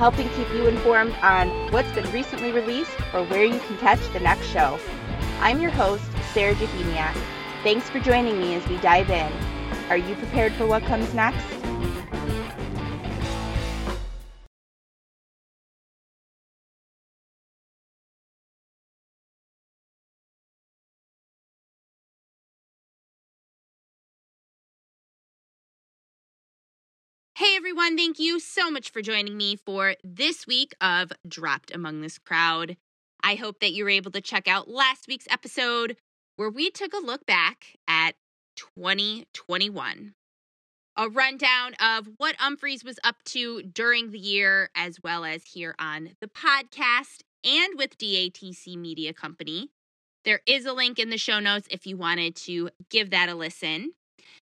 helping keep you informed on what's been recently released or where you can catch the next show. I'm your host, Sarah Jahemiak. Thanks for joining me as we dive in. Are you prepared for what comes next? Everyone, thank you so much for joining me for this week of Dropped Among This Crowd. I hope that you were able to check out last week's episode where we took a look back at 2021. A rundown of what Umphrey's was up to during the year, as well as here on the podcast and with DATC Media Company. There is a link in the show notes if you wanted to give that a listen.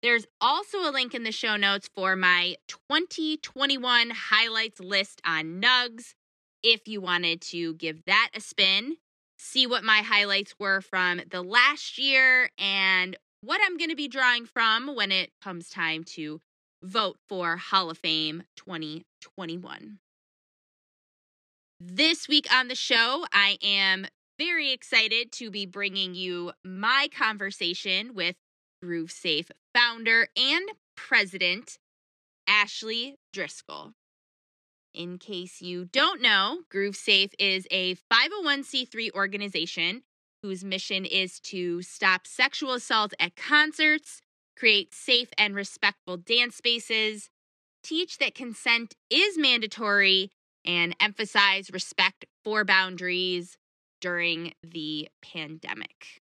There's also a link in the show notes for my 2021 highlights list on Nugs. If you wanted to give that a spin, see what my highlights were from the last year and what I'm going to be drawing from when it comes time to vote for Hall of Fame 2021. This week on the show, I am very excited to be bringing you my conversation with Groove Safe founder and president, Ashley Driscoll. In case you don't know, Groove Safe is a 501c3 organization whose mission is to stop sexual assault at concerts, create safe and respectful dance spaces, teach that consent is mandatory, and emphasize respect for boundaries during the pandemic.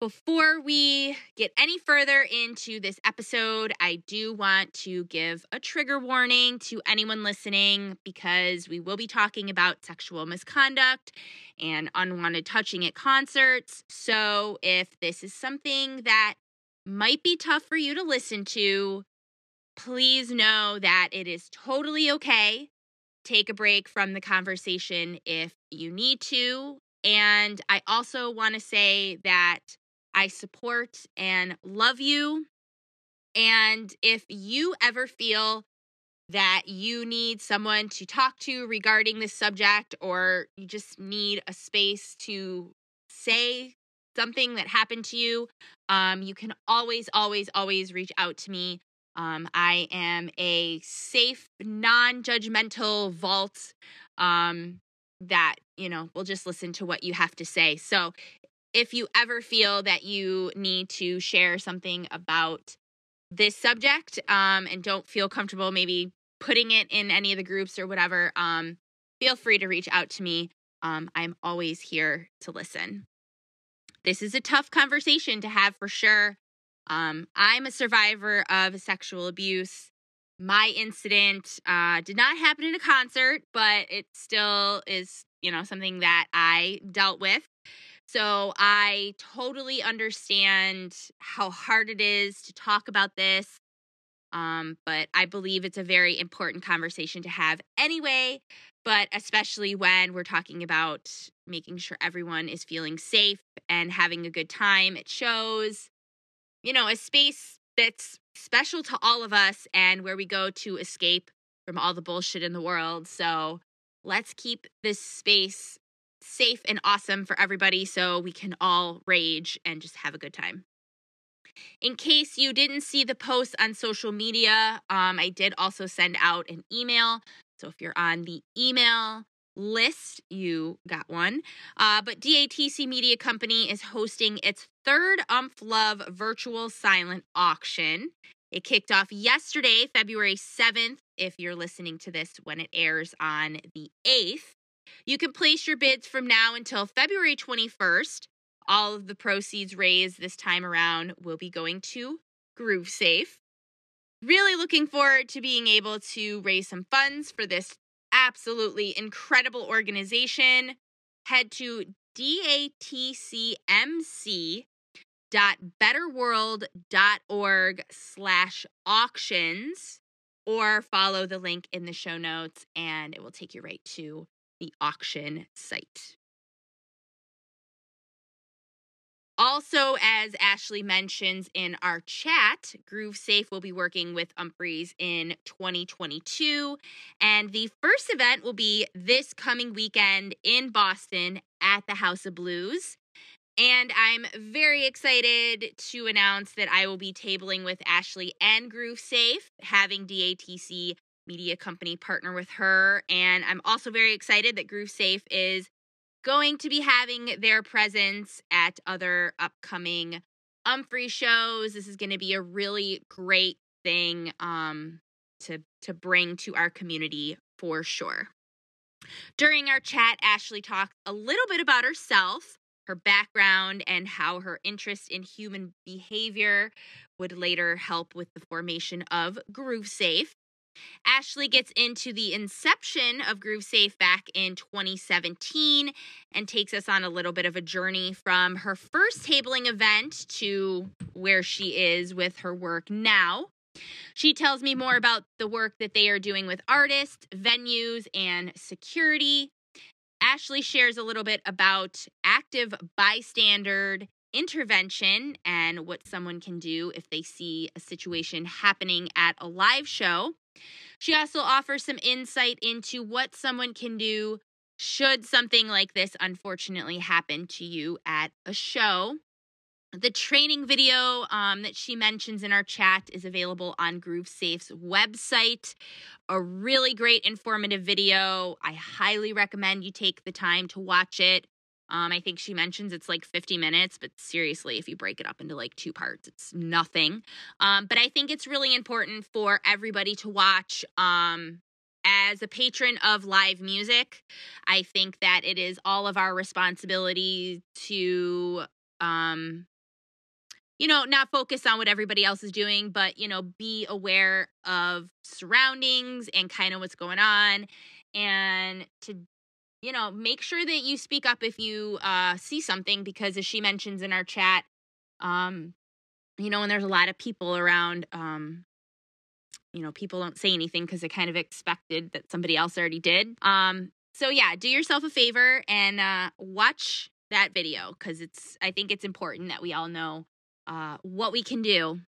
Before we get any further into this episode, I do want to give a trigger warning to anyone listening because we will be talking about sexual misconduct and unwanted touching at concerts. So, if this is something that might be tough for you to listen to, please know that it is totally okay. Take a break from the conversation if you need to. And I also want to say that I support and love you. And if you ever feel that you need someone to talk to regarding this subject, or you just need a space to say something that happened to you, um, you can always, always, always reach out to me. Um, I am a safe, non judgmental vault um, that, you know, will just listen to what you have to say. So if you ever feel that you need to share something about this subject um, and don't feel comfortable maybe putting it in any of the groups or whatever, um, feel free to reach out to me. Um, I'm always here to listen. This is a tough conversation to have for sure. Um, I'm a survivor of sexual abuse. My incident uh, did not happen in a concert, but it still is, you know, something that I dealt with. So I totally understand how hard it is to talk about this. Um, but I believe it's a very important conversation to have anyway, but especially when we're talking about making sure everyone is feeling safe and having a good time at shows. You know, a space that's special to all of us and where we go to escape from all the bullshit in the world. So let's keep this space safe and awesome for everybody so we can all rage and just have a good time. In case you didn't see the post on social media, um, I did also send out an email. So if you're on the email list, you got one. Uh, but DATC Media Company is hosting its third Umph Love virtual silent auction. It kicked off yesterday, February 7th, if you're listening to this when it airs on the 8th. You can place your bids from now until February 21st. All of the proceeds raised this time around will be going to Groove Safe. Really looking forward to being able to raise some funds for this absolutely incredible organization. head to datcmc.betterworld.org slash auctions or follow the link in the show notes and it will take you right to the auction site. Also, as Ashley mentions in our chat, Groove Safe will be working with Umphreys in 2022. And the first event will be this coming weekend in Boston at the House of Blues. And I'm very excited to announce that I will be tabling with Ashley and Groove Safe, having DATC Media Company partner with her. And I'm also very excited that Groove Safe is going to be having their presence at other upcoming Umphrey shows. This is going to be a really great thing um, to to bring to our community for sure. During our chat, Ashley talked a little bit about herself, her background, and how her interest in human behavior would later help with the formation of Groove Safe. Ashley gets into the inception of Groove Safe back in 2017 and takes us on a little bit of a journey from her first tabling event to where she is with her work now. She tells me more about the work that they are doing with artists, venues, and security. Ashley shares a little bit about active bystander intervention and what someone can do if they see a situation happening at a live show. She also offers some insight into what someone can do should something like this unfortunately happen to you at a show. The training video um, that she mentions in our chat is available on GrooveSafe's website. A really great informative video. I highly recommend you take the time to watch it. Um, I think she mentions it's like 50 minutes, but seriously, if you break it up into like two parts, it's nothing. Um, but I think it's really important for everybody to watch. Um, as a patron of live music, I think that it is all of our responsibility to, um, you know, not focus on what everybody else is doing, but, you know, be aware of surroundings and kind of what's going on and to you know, make sure that you speak up if you uh, see something because, as she mentions in our chat, um, you know, when there's a lot of people around, um, you know, people don't say anything because they kind of expected that somebody else already did. Um, so yeah, do yourself a favor and uh, watch that video because it's. I think it's important that we all know uh, what we can do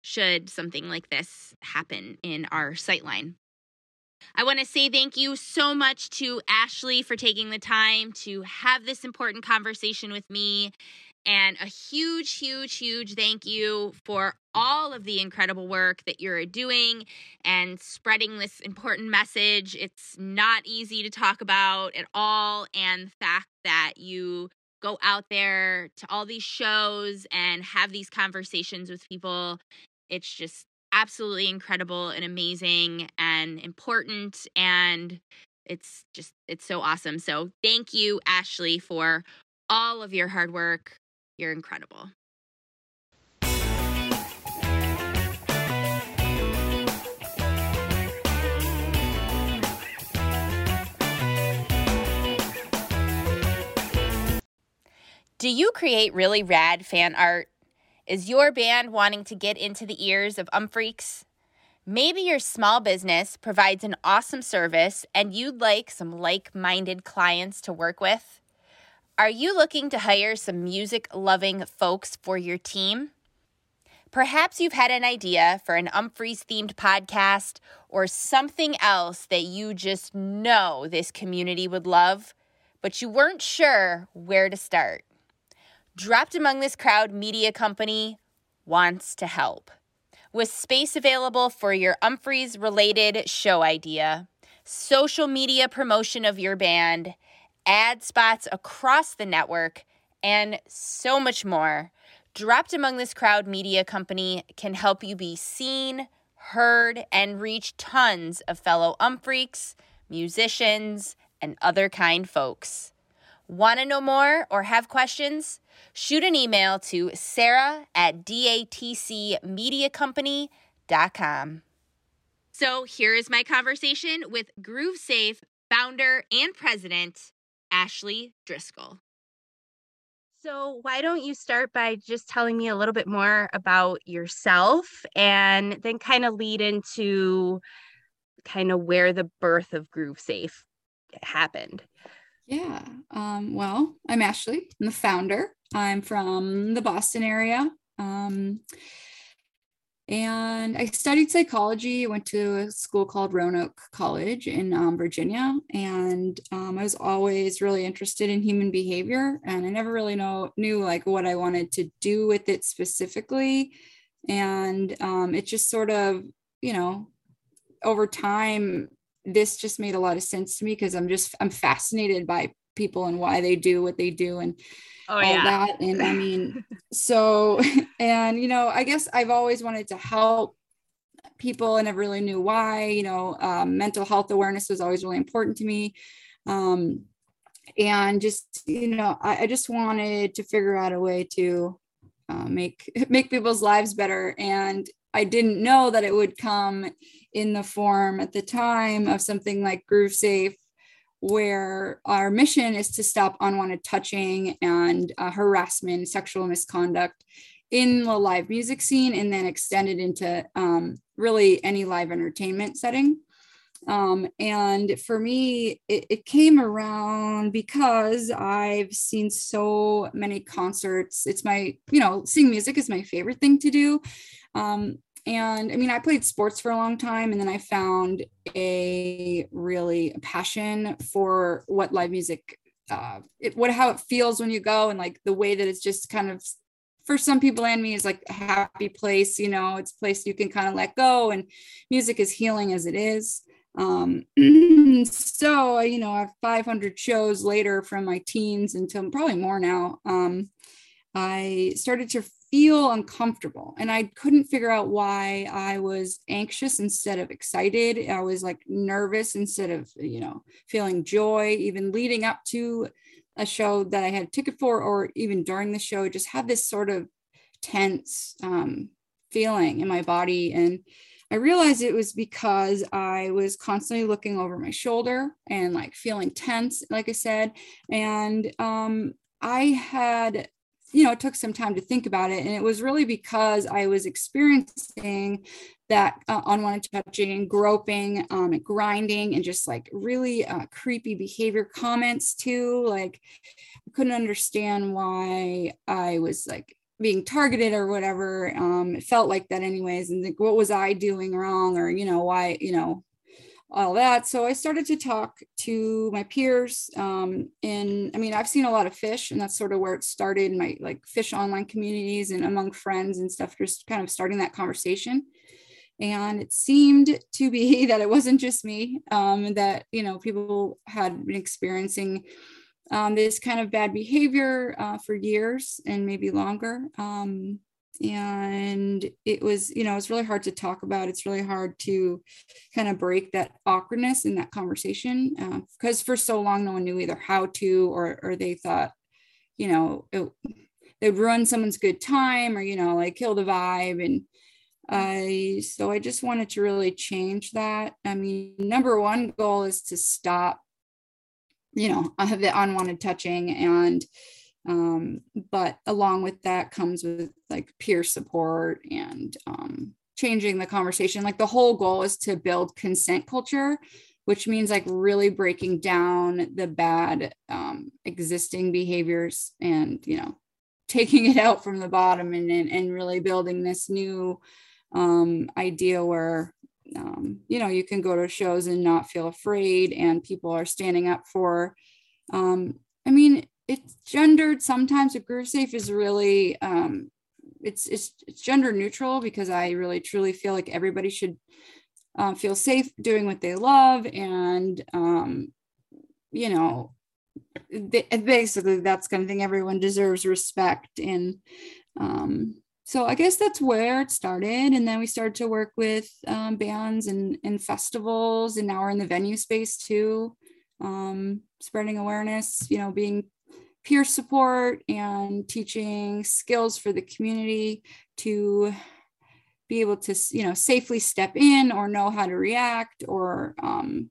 should something like this happen in our sightline. I want to say thank you so much to Ashley for taking the time to have this important conversation with me. And a huge, huge, huge thank you for all of the incredible work that you're doing and spreading this important message. It's not easy to talk about at all. And the fact that you go out there to all these shows and have these conversations with people, it's just absolutely incredible and amazing and important and it's just it's so awesome. So thank you Ashley for all of your hard work. You're incredible. Do you create really rad fan art is your band wanting to get into the ears of umphreaks? Maybe your small business provides an awesome service and you'd like some like minded clients to work with? Are you looking to hire some music loving folks for your team? Perhaps you've had an idea for an Umphreys themed podcast or something else that you just know this community would love, but you weren't sure where to start. Dropped Among This Crowd Media Company wants to help. With space available for your Umphreys related show idea, social media promotion of your band, ad spots across the network, and so much more, Dropped Among This Crowd Media Company can help you be seen, heard, and reach tons of fellow Umphreaks, musicians, and other kind folks. Want to know more or have questions? Shoot an email to sarah at datcmediacompany.com. So here is my conversation with GrooveSafe founder and president, Ashley Driscoll. So, why don't you start by just telling me a little bit more about yourself and then kind of lead into kind of where the birth of GrooveSafe happened? Yeah. Um, well, I'm Ashley. I'm the founder. I'm from the Boston area. Um, and I studied psychology. I went to a school called Roanoke College in um, Virginia, and um, I was always really interested in human behavior. And I never really know knew like what I wanted to do with it specifically. And um, it just sort of, you know, over time, this just made a lot of sense to me because I'm just I'm fascinated by people and why they do what they do and oh, all yeah. that. And I mean, so, and, you know, I guess I've always wanted to help people and never really knew why, you know, um, mental health awareness was always really important to me. Um, and just, you know, I, I just wanted to figure out a way to uh, make, make people's lives better. And I didn't know that it would come in the form at the time of something like Groove Safe where our mission is to stop unwanted touching and uh, harassment, sexual misconduct in the live music scene, and then extended into um, really any live entertainment setting. Um, and for me, it, it, came around because I've seen so many concerts. It's my, you know, seeing music is my favorite thing to do. Um, and i mean i played sports for a long time and then i found a really passion for what live music uh it, what how it feels when you go and like the way that it's just kind of for some people and me is like a happy place you know it's a place you can kind of let go and music is healing as it is. Um so you know I've 500 shows later from my teens until probably more now. Um i started to feel uncomfortable and I couldn't figure out why I was anxious instead of excited. I was like nervous instead of, you know, feeling joy, even leading up to a show that I had a ticket for, or even during the show, just had this sort of tense um, feeling in my body. And I realized it was because I was constantly looking over my shoulder and like feeling tense, like I said. And um, I had you know, it took some time to think about it. And it was really because I was experiencing that uh, unwanted touching and groping um, grinding and just like really uh, creepy behavior comments too. Like, I couldn't understand why I was like being targeted or whatever. Um, it felt like that, anyways. And like, what was I doing wrong? Or, you know, why, you know, all that. So I started to talk to my peers. Um, and I mean, I've seen a lot of Phish, and that's sort of where it started my like Phish online communities and among friends and stuff, just kind of starting that conversation. And it seemed to be that it wasn't just me, um, that, you know, people had been experiencing um, this kind of bad behavior uh, for years and maybe longer. Um, and it was you know it's really hard to talk about it's really hard to kind of break that awkwardness in that conversation because uh, for so long no one knew either how to or or they thought you know it, they'd ruin someone's good time or you know like kill the vibe and I so I just wanted to really change that. I mean, number one goal is to stop, you know, have the unwanted touching and um, but along with that comes with like peer support and um, changing the conversation. Like the whole goal is to build consent culture which means like really breaking down the bad um, existing behaviors and you know taking it out from the bottom and and, and really building this new um, idea where um, you know you can go to shows and not feel afraid and people are standing up for um, i mean it's gendered sometimes but groove safe is really um it's, it's it's gender neutral because i really truly feel like everybody should um, feel safe doing what they love and um you know basically that's kind of thing everyone deserves respect and um so i guess that's where it started. And then we started to work with um, bands and, and festivals and now we're in the venue space too. Um, spreading awareness you know being peer support and teaching skills for the community to be able to you know safely step in or know how to react or um,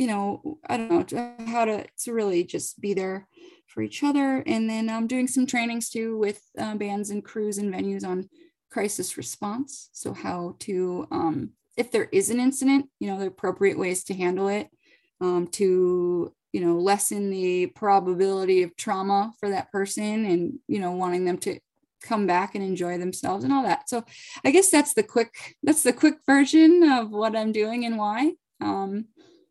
you know, I don't know how to to really just be there for each other. And then I'm doing some trainings too with uh, bands and crews and venues on crisis response. So how to, um, if there is an incident, you know, the appropriate ways to handle it, um, to you know lessen the probability of trauma for that person, and you know wanting them to come back and enjoy themselves and all that. So I guess that's the quick that's the quick version of what I'm doing and why. Um,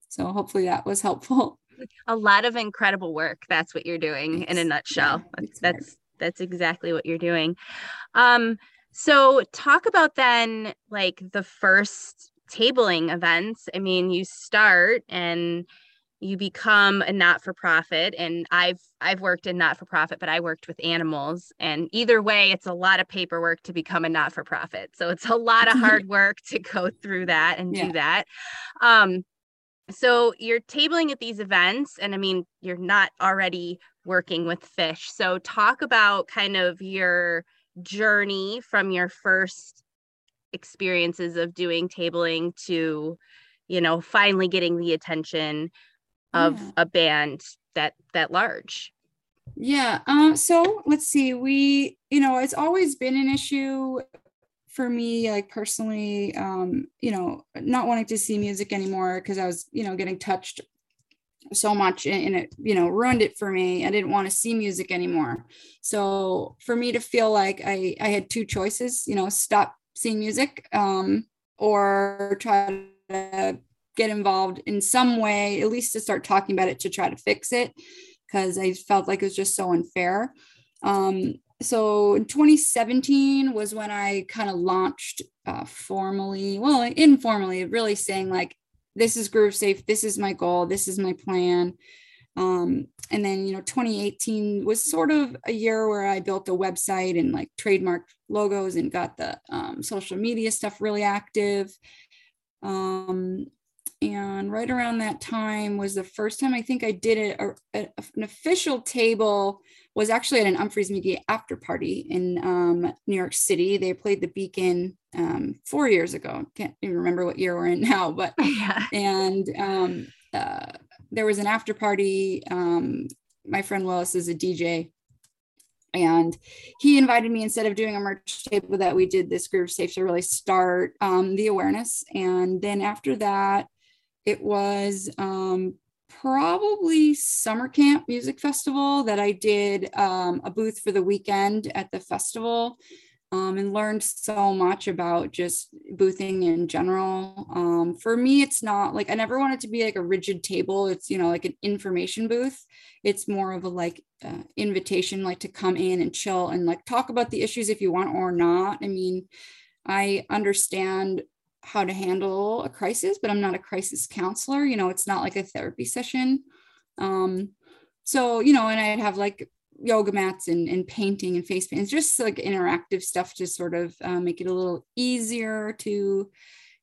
so hopefully that was helpful. A lot of incredible work. That's what you're doing in a nutshell. Yeah, that's, that's that's exactly what you're doing. Um, so talk about then like the first tabling events. I mean, you start and you become a not-for-profit and I've I've worked in not-for-profit but I worked with animals and either way it's a lot of paperwork to become a not-for-profit. So it's a lot of hard work to go through that and yeah. do that. Um so you're tabling at these events and I mean you're not already working with Phish. So talk about kind of your journey from your first experiences of doing tabling to you know finally getting the attention of yeah. a band that that large. Yeah um so let's see we you know it's always been an issue for me like personally um you know not wanting to see music anymore because i was you know getting touched so much and it you know ruined it for me. I didn't want to see music anymore. So for me to feel like i i had two choices you know stop seeing music um or try to get involved in some way, at least to start talking about it to try to fix it, because I felt like it was just so unfair. Um, so in 2017 was when I kind of launched uh, formally, well, informally, really saying like, this is Groove Safe, this is my goal, this is my plan. Um, and then, you know, 2018 was sort of a year where I built a website and like trademarked logos and got the um, social media stuff really active. Um, and right around that time was the first time I think I did it. A, a, an official table was actually at an Umphrey's McGee after party in um, New York City. They played the Beacon um, four years ago. Can't even remember what year we're in now, but yeah. and um, uh, there was an after party. Um, my friend Willis is a DJ, and he invited me instead of doing a merch table that we did this Groove Safe to really start um, the awareness. And then after that, it was um, probably summer camp music festival that I did um, a booth for the weekend at the festival um, and learned so much about just boothing in general. Um, for me, it's not like I never want it to be like a rigid table. It's, you know, like an information booth. It's more of a like uh, invitation, like to come in and chill and like talk about the issues if you want or not. I mean, I understand how to handle a crisis, but I'm not a crisis counselor. You know, it's not like a therapy session. Um, so, you know, and I'd have like yoga mats and, and painting and face paint. It's just like interactive stuff to sort of uh, make it a little easier to,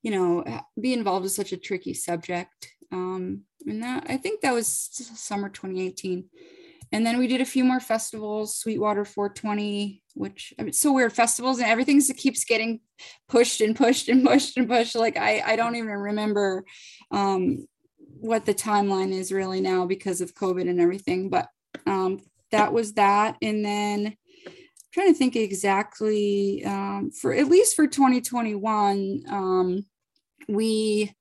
you know, be involved with such a tricky subject. Um, and that I think that was summer 2018 and then we did a few more festivals sweetwater 420 which I mean, so weird festivals and everything keeps getting pushed and pushed and pushed and pushed. Like i i don't even remember um what the timeline is really now because of covid and everything but um that was that. And then I'm trying to think exactly um for at least for 2021 um we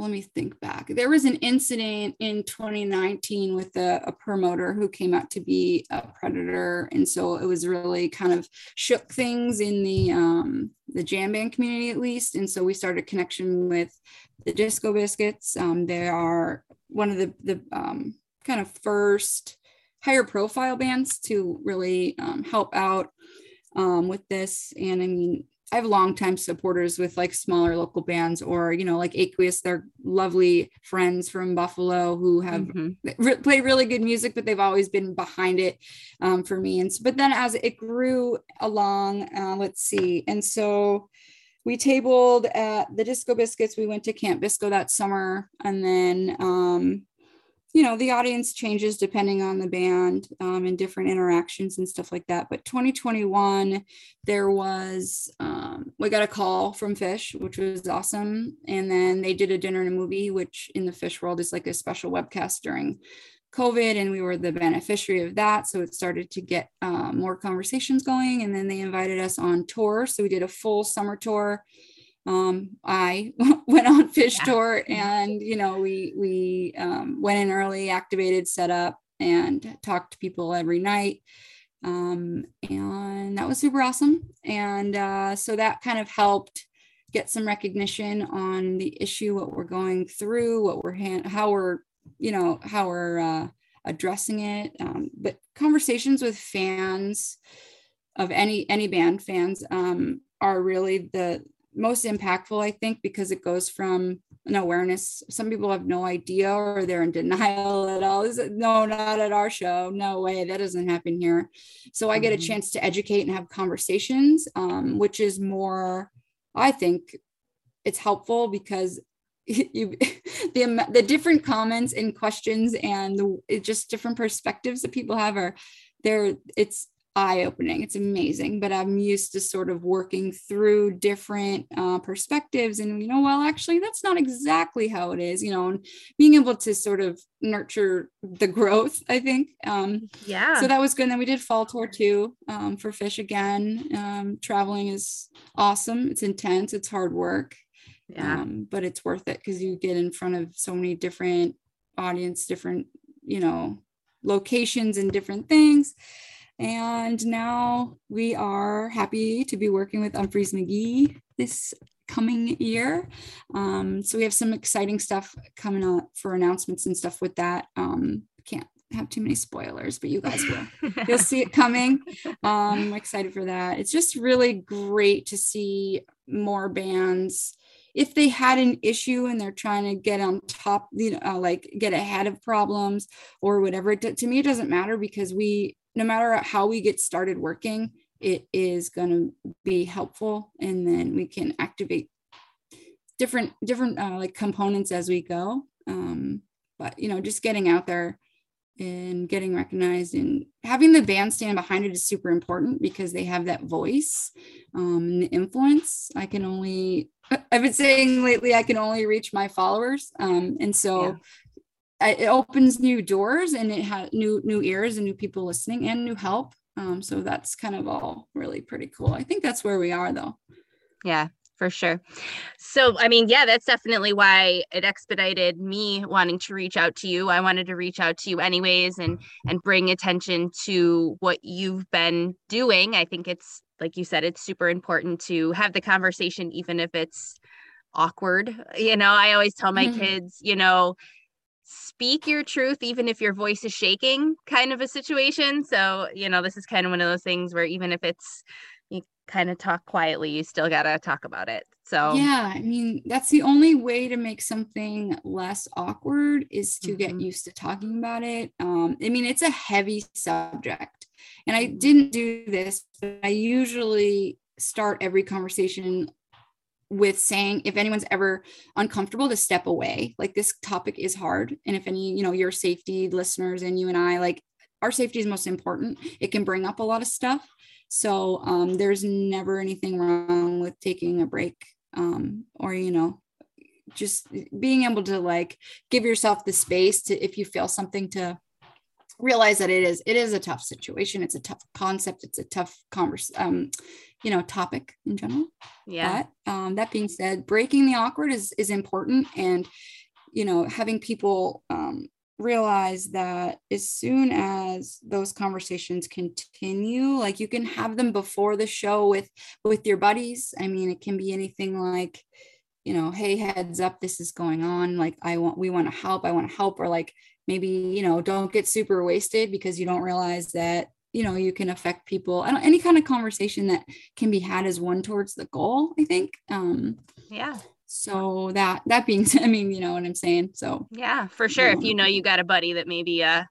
let me think back. There was an incident in 2019 with a, a, promoter who came out to be a predator, and so it was really kind of shook things in the um, the jam band community, at least. And so we started connection with the Disco Biscuits. Um, they are one of the the um, kind of first higher profile bands to really um, help out um, with this. And I mean, I have longtime supporters with like smaller local bands or, you know, like Aqueous, they're lovely friends from Buffalo who have mm-hmm. re- play really good music, but they've always been behind it um, for me. And so, but then as it grew along, uh, let's see. And so we tabled at the Disco Biscuits. We went to Camp Bisco that summer. And then um, you know the audience changes depending on the band um, and different interactions and stuff like that but 2021 there was um, we got a call from Phish which was awesome and then they did a dinner and a movie which in the Phish world is like a special webcast during covid and we were the beneficiary of that so it started to get uh, more conversations going and then they invited us on tour so we did a full summer tour um, I went on Phish yeah. tour and, you know, we, we um, went in early, activated, set up and talked to people every night. Um, and that was super awesome. And uh, so that kind of helped get some recognition on the issue, what we're going through, what we're, ha- how we're, you know, how we're uh, addressing it. Um, but conversations with fans of any, any band fans um, are really the, most impactful, I think, because it goes from an awareness. Some people have no idea or they're in denial at all. Is it, no, not at our show. No way. That doesn't happen here. So I get a mm-hmm. chance to educate and have conversations, um, which is more, I think it's helpful because you the the different comments and questions and the just different perspectives that people have are there it's eye opening. It's amazing, but I'm used to sort of working through different uh, perspectives. And, you know, well, actually, that's not exactly how it is, you know, and being able to sort of nurture the growth, I think. Um, yeah. So that was good. And then we did fall tour too um, for Phish again. Um, traveling is awesome, it's intense, it's hard work. Yeah. Um, but it's worth it because you get in front of so many different audience, different, you know, locations and different things and now we are happy to be working with Umphrey's McGee this coming year. Um, so we have some exciting stuff coming up for announcements and stuff with that. Um, can't have too many spoilers, but you guys will. You'll see it coming. Um, I'm excited for that. It's just really great to see more bands. If they had an issue and they're trying to get on top, you know, uh, like get ahead of problems or whatever, to, to me, it doesn't matter because we no matter how we get started working, it is going to be helpful. And then we can activate different, different uh, like components as we go. Um, but, you know, just getting out there and getting recognized and having the band stand behind it is super important because they have that voice um, and the influence. I can only, I've been saying lately, I can only reach my followers. Um, and so yeah it opens new doors and it has new new ears and new people listening and new help. Um, so that's kind of all really pretty cool. I think that's where we are though. Yeah for sure. So i mean yeah that's definitely why it expedited me wanting to reach out to you. I wanted to reach out to you anyways and and bring attention to what you've been doing. I think it's like you said it's super important to have the conversation even if it's awkward. You know i always tell my mm-hmm. kids you know speak your truth even if your voice is shaking kind of a situation so you know this is kind of one of those things where even if it's you kind of talk quietly you still got to talk about it so yeah i mean that's the only way to make something less awkward is to mm-hmm. get used to talking about it um i mean it's a heavy subject and i mm-hmm. didn't do this but i usually start every conversation with saying if anyone's ever uncomfortable to step away like this topic is hard. And if any you know your safety listeners and you and i like our safety is most important. It can bring up a lot of stuff. So um, there's never anything wrong with taking a break um, or you know just being able to like give yourself the space to if you feel something to realize that it is it is a tough situation. It's a tough concept. It's a tough converse um you know topic in general. Yeah. But um that being said breaking the awkward is is important. And you know having people um realize that as soon as those conversations continue like you can have them before the show with with your buddies. I mean it can be anything like you know hey heads up this is going on. Like i want we want to help. I want to help. Or like maybe you know don't get super wasted because you don't realize that you know you can affect people. Any kind of conversation that can be had is one towards the goal i think. Um yeah. so that that being said, i mean you know what i'm saying? So yeah for sure. Um, if you know you got a buddy that maybe uh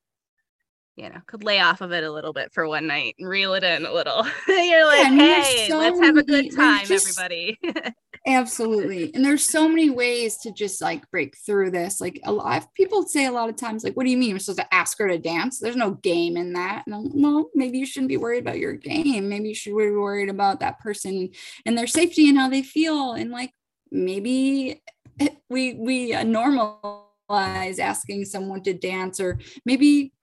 you know could lay off of it a little bit for one night and reel it in a little you're like yeah, hey let's have a good time just, everybody Absolutely. And there's so many ways to just like break through this. Like a lot of people say a lot of times, like, what do you mean? I'm supposed to ask her to dance? There's no game in that. No, well, maybe you shouldn't be worried about your game. Maybe you should be worried about that person and their safety and how they feel. And like maybe we we normalize asking someone to dance or maybe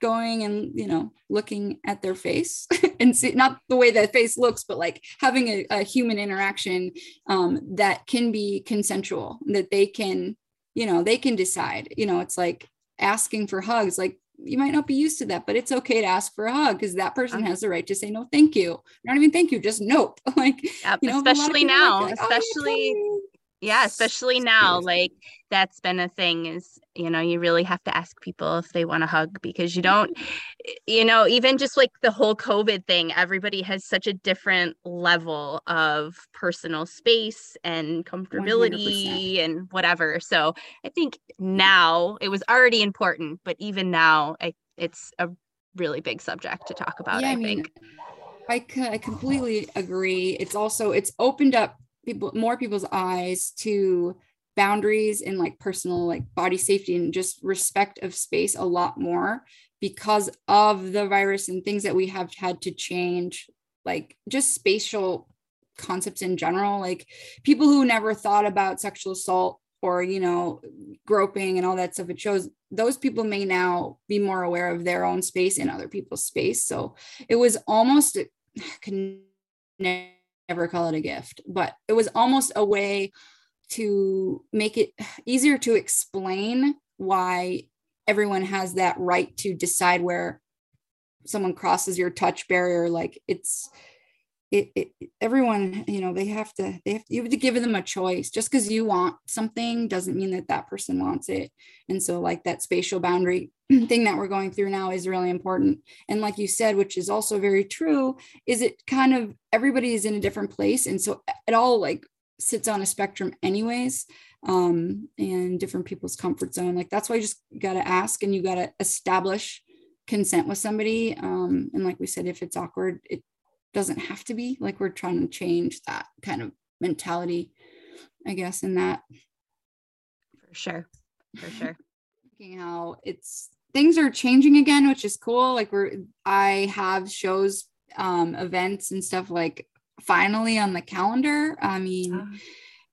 going and you know looking at their face and see not the way that face looks but like having a, a human interaction um, that can be consensual that they can you know they can decide. You know it's like asking for hugs like you might not be used to that but it's okay to ask for a hug because that person has the right to say no thank you. Not even thank you just nope. Like yep, you know, especially now like, especially oh, yeah especially now like that's been a thing is you know you really have to ask people if they want a hug because you don't mm-hmm. you know even just like the whole covid thing everybody has such a different level of personal space and comfortability 100%. and whatever. So i think now it was already important but even now I, it's a really big subject to talk about yeah, i, I mean, think. I, I completely agree. It's also it's opened up people more people's eyes to boundaries and like personal like body safety and just respect of space a lot more because of the virus and things that we have had to change like just spatial concepts in general. Like people who never thought about sexual assault or you know groping and all that stuff it shows those people may now be more aware of their own space and other people's space. So it was almost never call it a gift but it was almost a way to make it easier to explain why everyone has that right to decide where someone crosses your touch barrier. Like it's it, it, everyone you know they have to they have to, you have to give them a choice. Just because you want something doesn't mean that that person wants it. And so like that spatial boundary thing that we're going through now is really important. And like you said which is also very true is it kind of everybody is in a different place. And so it all like sits on a spectrum anyways um and different people's comfort zone. Like that's why you just got to ask and you got to establish consent with somebody. Um and like we said if it's awkward it doesn't have to be like we're trying to change that kind of mentality i guess in that for sure for sure how it's things are changing again which is cool like we're i have shows um events and stuff like finally on the calendar. I mean, uh,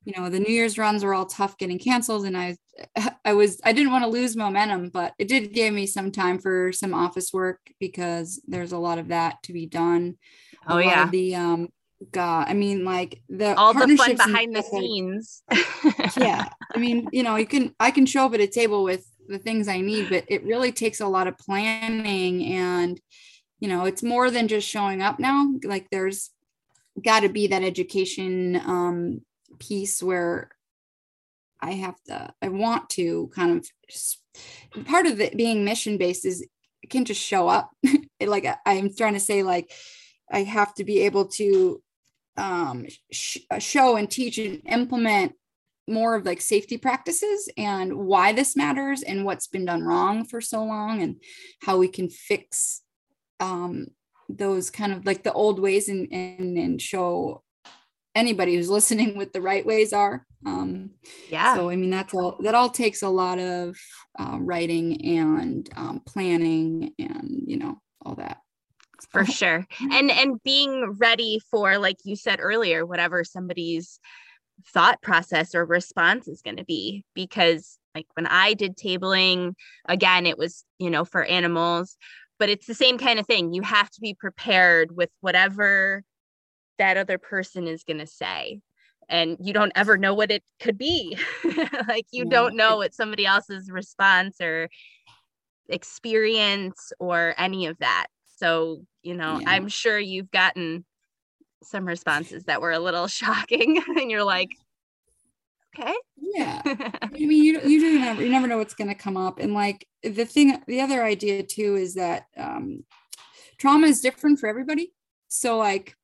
you know, the New Year's runs were all tough getting canceled, and I, I was, I didn't want to lose momentum, but it did give me some time for some office work because there's a lot of that to be done. Oh yeah, the um, God, I mean, like the all the fun behind the scenes. yeah, I mean, you know, you can, I can show up at a table with the things I need, but it really takes a lot of planning and you know it's more than just showing up now like there's got to be that education um, piece where I have to, I want to kind of, part of it being mission based is I can't just show up. like I'm trying to say, like, I have to be able to um, sh- show and teach and implement more of like safety practices and why this matters and what's been done wrong for so long and how we can fix um, those kind of like the old ways and and, and show anybody who's listening what the right ways are. Um yeah. so i mean that's all that all takes a lot of uh, writing and um, planning and you know all that for sure. And and being ready for like you said earlier whatever somebody's thought process or response is going to be. Because like when i did tabling again it was you know for animals but it's the same kind of thing. You have to be prepared with whatever that other person is going to say. And you don't ever know what it could be. Like you yeah. don't know what somebody else's response or experience or any of that so you know yeah. i'm sure you've gotten some responses that were a little shocking and you're like okay. Yeah. I mean you, you do never you never know what's going to come up and like the thing the other idea too is that um, trauma is different for everybody. So like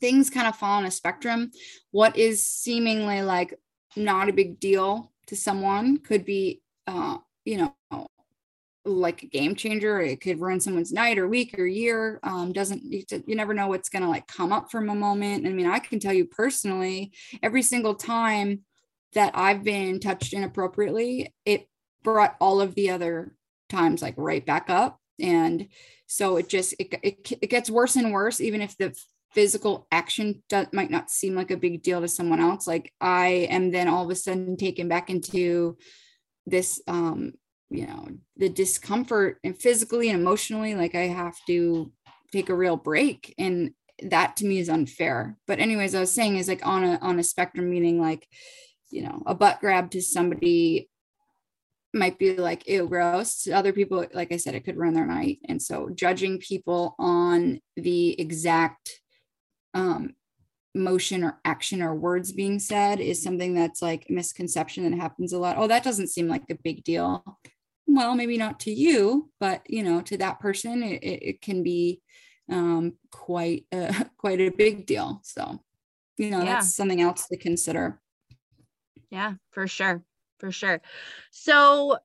things kind of fall on a spectrum. What is seemingly like not a big deal to someone could be uh, you know like a game changer. It could ruin someone's night or week or year. Um, doesn't you, you never know what's going to like come up from a moment. I mean, I can tell you personally, every single time that I've been touched inappropriately, it brought all of the other times like right back up. And so it just it, it, it gets worse and worse, even if the physical action do, might not seem like a big deal to someone else. Like I am then all of a sudden taken back into this um you know the discomfort and physically and emotionally like i have to take a real break. And that to me is unfair. But anyways i was saying is like on a on a spectrum meaning like you know a butt grab to somebody might be like ew gross. To other people like i said it could ruin their night. And so judging people on the exact um motion or action or words being said is something that's like misconception that happens a lot. Oh that doesn't seem like a big deal well maybe not to you but you know to that person it, it can be um, quite a, quite a big deal. So you know yeah. that's something else to consider. Yeah for sure for sure. So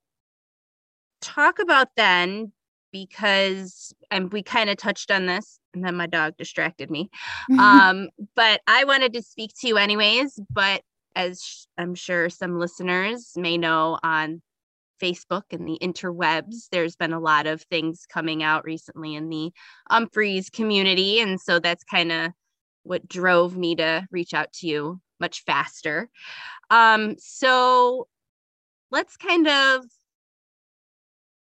talk about then because and we kind of touched on this and then my dog distracted me. Um but i wanted to speak to you anyways but as i'm sure some listeners may know on Facebook and the interwebs, there's been a lot of things coming out recently in the Umphrey's community. And so that's kind of what drove me to reach out to you much faster. Um, so let's kind of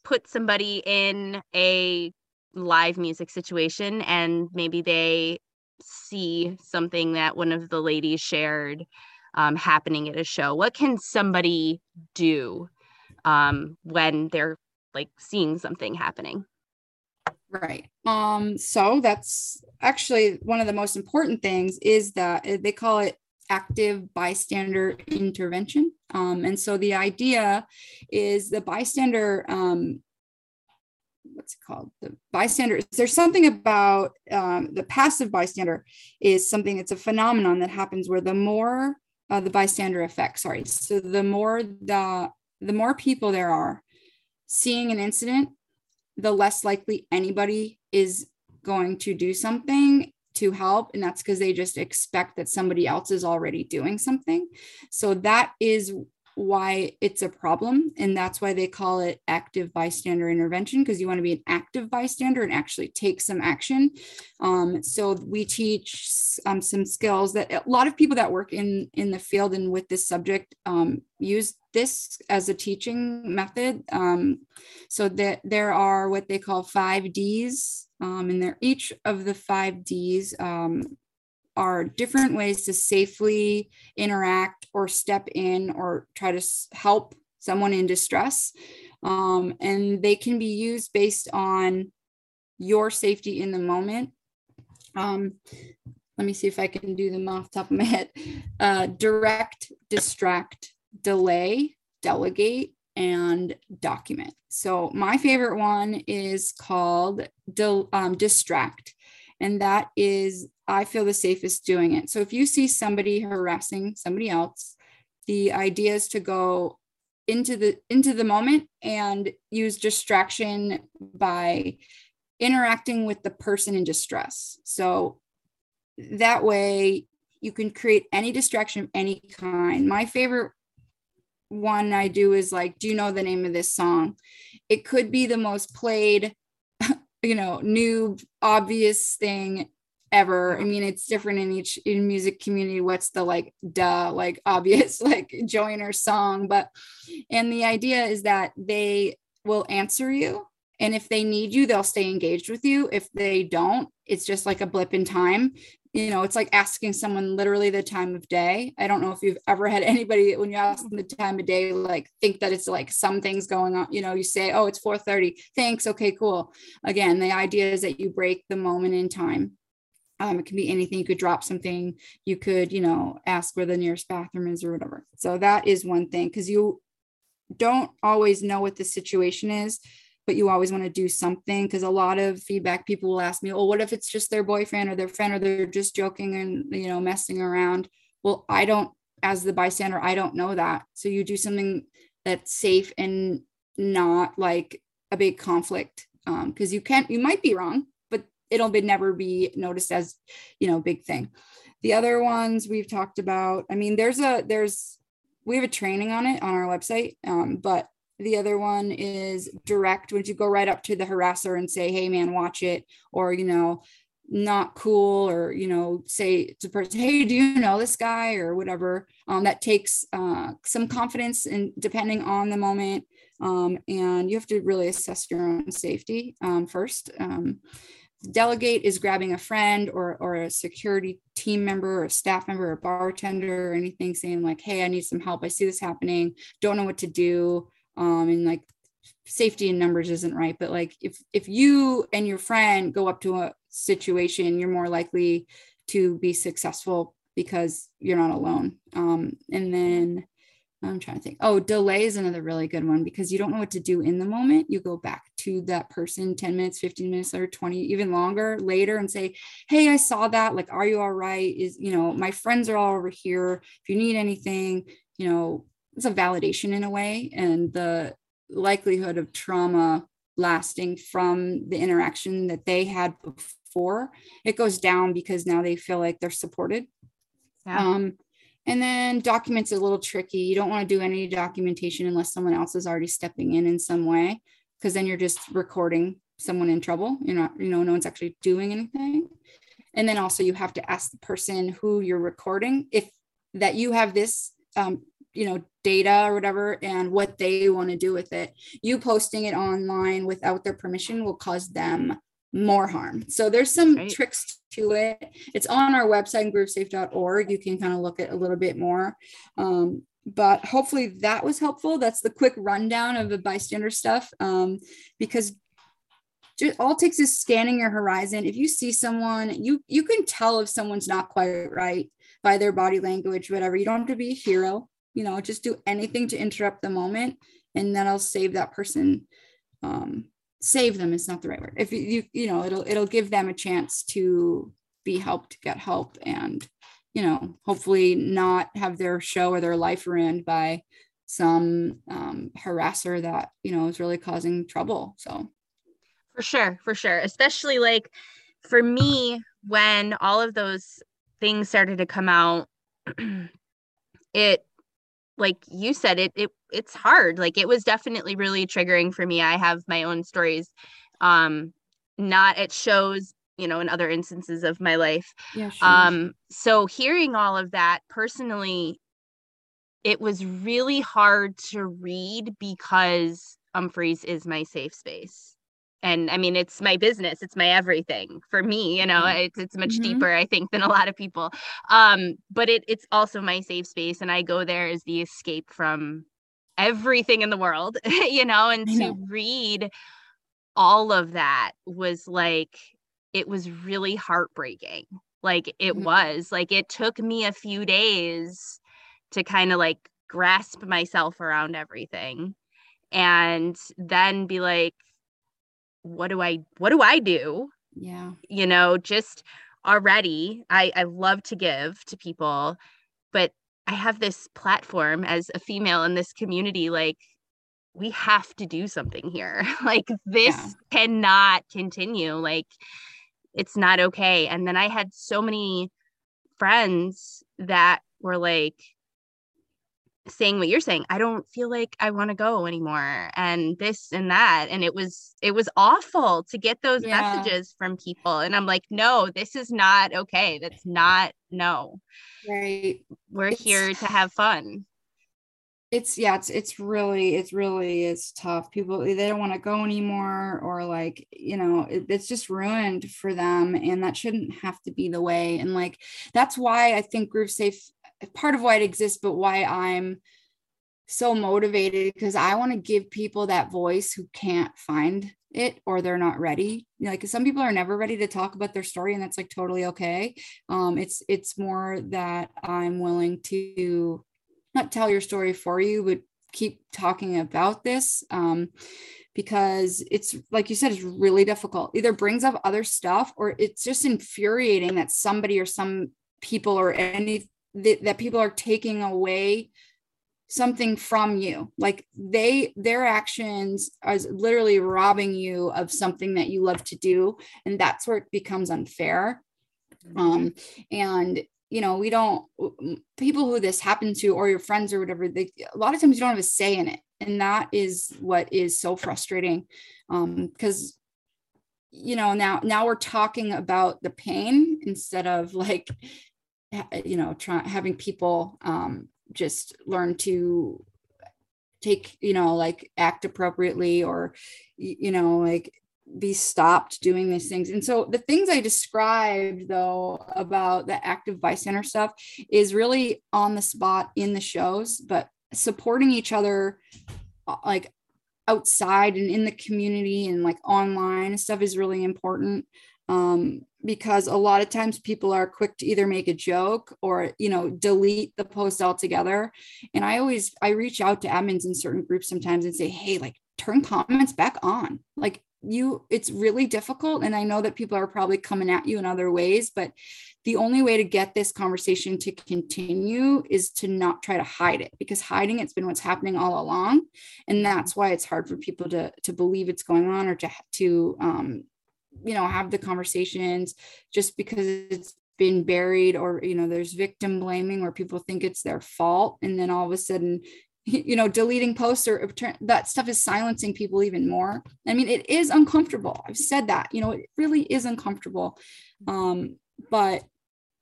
put somebody in a live music situation and maybe they see something that one of the ladies shared um, happening at a show. What can somebody do um, when they're like seeing something happening. Right. Um, so that's actually one of the most important things is that uh, they call it active bystander intervention. Um, and so the idea is the bystander, um, what's it called? The bystander, there's something about um, the passive bystander is something, it's a phenomenon that happens where the more uh, the bystander effect, sorry. So the more the the more people there are seeing an incident, the less likely anybody is going to do something to help. And that's because they just expect that somebody else is already doing something. So that is why it's a problem. And that's why they call it active bystander intervention, because you want to be an active bystander and actually take some action. Um, so we teach um, some skills that a lot of people that work in, in the field and with this subject um, use this as a teaching method. Um, so that there are what they call five Ds. Um, and they're each of the five Ds um, are different ways to safely interact or step in or try to help someone in distress. Um, and they can be used based on your safety in the moment. Um, let me see if I can do them off the top of my head. Uh, direct, distract, delay, delegate, and document. So my favorite one is called um, distract and that is i feel the safest doing it. So if you see somebody harassing somebody else the idea is to go into the into the moment and use distraction by interacting with the person in distress. So that way you can create any distraction of any kind. My favorite one i do is like do you know the name of this song? It could be the most played you know new obvious thing ever. I mean it's different in each in music community what's the like duh like obvious like joiner song but and the idea is that they will answer you and if they need you they'll stay engaged with you. If they don't it's just like a blip in time you know, it's like asking someone literally the time of day. I don't know if you've ever had anybody when you ask them the time of day, like think that it's like some things going on. You know, you say, "Oh, it's 4:30." Thanks. Okay, cool. Again, the idea is that you break the moment in time. Um, it can be anything. You could drop something. You could, you know, ask where the nearest bathroom is or whatever. So that is one thing because you don't always know what the situation is but you always want to do something because a lot of feedback people will ask me, "Oh, what if it's just their boyfriend or their friend or they're just joking and you know messing around?" Well, I don't as the bystander, I don't know that. So you do something that's safe and not like a big conflict because um, you can't you might be wrong but it'll be never be noticed as you know big thing the other ones we've talked about i mean there's a there's we have a training on it on our website um, but the other one is direct when you go right up to the harasser and say hey man watch it or you know not cool or you know say to person hey do you know this guy? or whatever. Um, that takes uh, some confidence and depending on the moment. Um, and you have to really assess your own safety um, first. Um, delegate is grabbing a friend or, or a security team member or a staff member or bartender or anything saying like hey i need some help. I see this happening. Don't know what to do um, and like safety in numbers isn't right but like if if you and your friend go up to a situation you're more likely to be successful because you're not alone um, and then I'm trying to think. Oh, delay is another really good one because you don't know what to do in the moment. You go back to that person 10 minutes, 15 minutes, or 20, even longer later and say, Hey, I saw that. Like, are you all right? Is, you know, my friends are all over here. If you need anything, you know, it's a validation in a way. And the likelihood of trauma lasting from the interaction that they had before, it goes down because now they feel like they're supported. Yeah. Um, and then documents are a little tricky. You don't want to do any documentation unless someone else is already stepping in in some way, because then you're just recording someone in trouble. You're not, you know, no one's actually doing anything. And then also you have to ask the person who you're recording if that you have this, um, you know, data or whatever, and what they want to do with it. You posting it online without their permission will cause them more harm. So there's some right. tricks to it. It's on our website, groovesafe.org. You can kind of look at a little bit more. Um, but hopefully that was helpful. That's the quick rundown of the bystander stuff. Um, because just all it takes is scanning your horizon. If you see someone, you you can tell if someone's not quite right by their body language, whatever. You don't have to be a hero. You know, just do anything to interrupt the moment, and that'll save that person um, save them is not the right word. If you you know it'll it'll give them a chance to be helped get help and you know hopefully not have their show or their life ruined by some um, harasser that you know is really causing trouble so. For sure for sure. Especially like for me when all of those things started to come out it like you said it it it's hard. Like it was definitely really triggering for me. I have my own stories um not at shows you know in other instances of my life. Yeah, sure. um so hearing all of that personally it was really hard to read because Umphrey's is my safe space and i mean it's my business it's my everything for me you know mm-hmm. it's, it's much mm-hmm. deeper i think than a lot of people um but it it's also my safe space and i go there as the escape from everything in the world you know and to read all of that was like it was really heartbreaking like it mm-hmm. was like it took me a few days to kind of like grasp myself around everything and then be like what do I what do I do? Yeah. You know, just already I I love to give to people, but I have this platform as a female in this community like we have to do something here. like this yeah. cannot continue. Like it's not okay. And then I had so many friends that were like saying what you're saying i don't feel like i want to go anymore and this and that and it was it was awful to get those yeah. messages from people and i'm like no this is not okay that's not no. Right. We're it's, here to have fun. It's yeah it's it's really it's really is tough. People they don't want to go anymore or like you know it, it's just ruined for them and that shouldn't have to be the way and like that's why i think groove safe part of why it exists, but why I'm so motivated because I want to give people that voice who can't find it or they're not ready. Like some people are never ready to talk about their story, and that's like totally okay. Um, it's it's more that I'm willing to not tell your story for you, but keep talking about this. Um, because it's like you said, it's really difficult. Either brings up other stuff or it's just infuriating that somebody or some people or any that, that people are taking away something from you. Like they their actions are literally robbing you of something that you love to do and that's where it becomes unfair. Mm-hmm. um and you know we don't people who this happened to or your friends or whatever they a lot of times you don't have a say in it. And that is what is so frustrating um because you know now now we're talking about the pain instead of like you know trying having people um just learn to take you know like act appropriately or you know like be stopped doing these things. And so the things i described though about the active bystander stuff is really on the spot in the shows but supporting each other uh, like outside and in the community and like online stuff is really important um, because a lot of times people are quick to either make a joke or you know delete the post altogether. And i always i reach out to admins in certain groups sometimes and say hey like turn comments back on. Like you it's really difficult and i know that people are probably coming at you in other ways but the only way to get this conversation to continue is to not try to hide it because hiding it's been what's happening all along and that's why it's hard for people to to believe it's going on or to to um, you know have the conversations just because it's been buried or you know there's victim blaming where people think it's their fault. And then all of a sudden you know deleting posts or that stuff is silencing people even more. I mean it is uncomfortable. I've said that you know it really is uncomfortable. Um but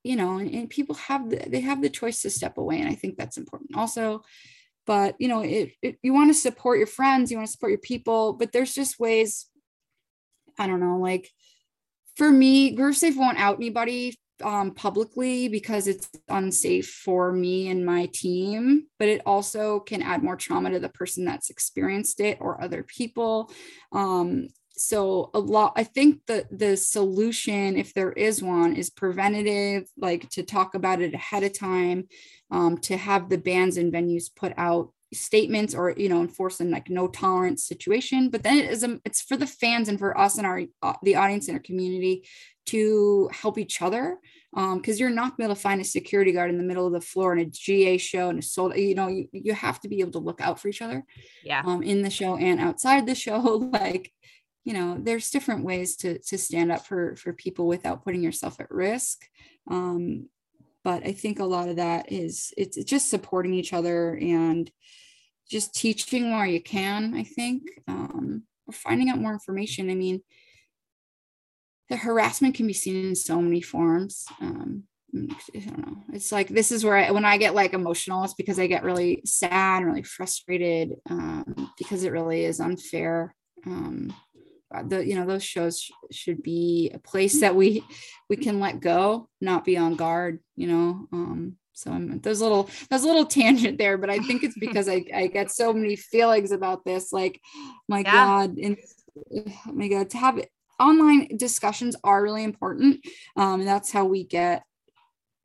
you know and, and people have the, they have the choice to step away and i think that's important also. But you know it, it you want to support your friends you want to support your people but there's just ways I don't know, like for me, GrooveSafe won't out anybody um, publicly because it's unsafe for me and my team, but it also can add more trauma to the person that's experienced it or other people. Um, so a lot i think the the solution if there is one is preventative like to talk about it ahead of time um, to have the bands and venues put out statements or you know enforcing like no tolerance situation but then it is a, it's for the fans and for us and our uh, the audience and our community to help each other because um, you're not going to be able to find a security guard in the middle of the floor in a GA show and a sold you know you, you have to be able to look out for each other yeah. um, in the show and outside the show like you know there's different ways to to stand up for for people without putting yourself at risk um, but i think a lot of that is it's just supporting each other and just teaching where you can i think um, or finding out more information i mean the harassment can be seen in so many forms um, I don't know. It's like this is where I, when I get like emotional, it's because I get really sad, and really frustrated, um, because it really is unfair. Um, the you know those shows sh- should be a place that we we can let go not be on guard you know um so I'm there's a little there's a little tangent there but i think it's because i i get so many feelings about this like my yeah. god and oh my god to have it online discussions are really important um and that's how we get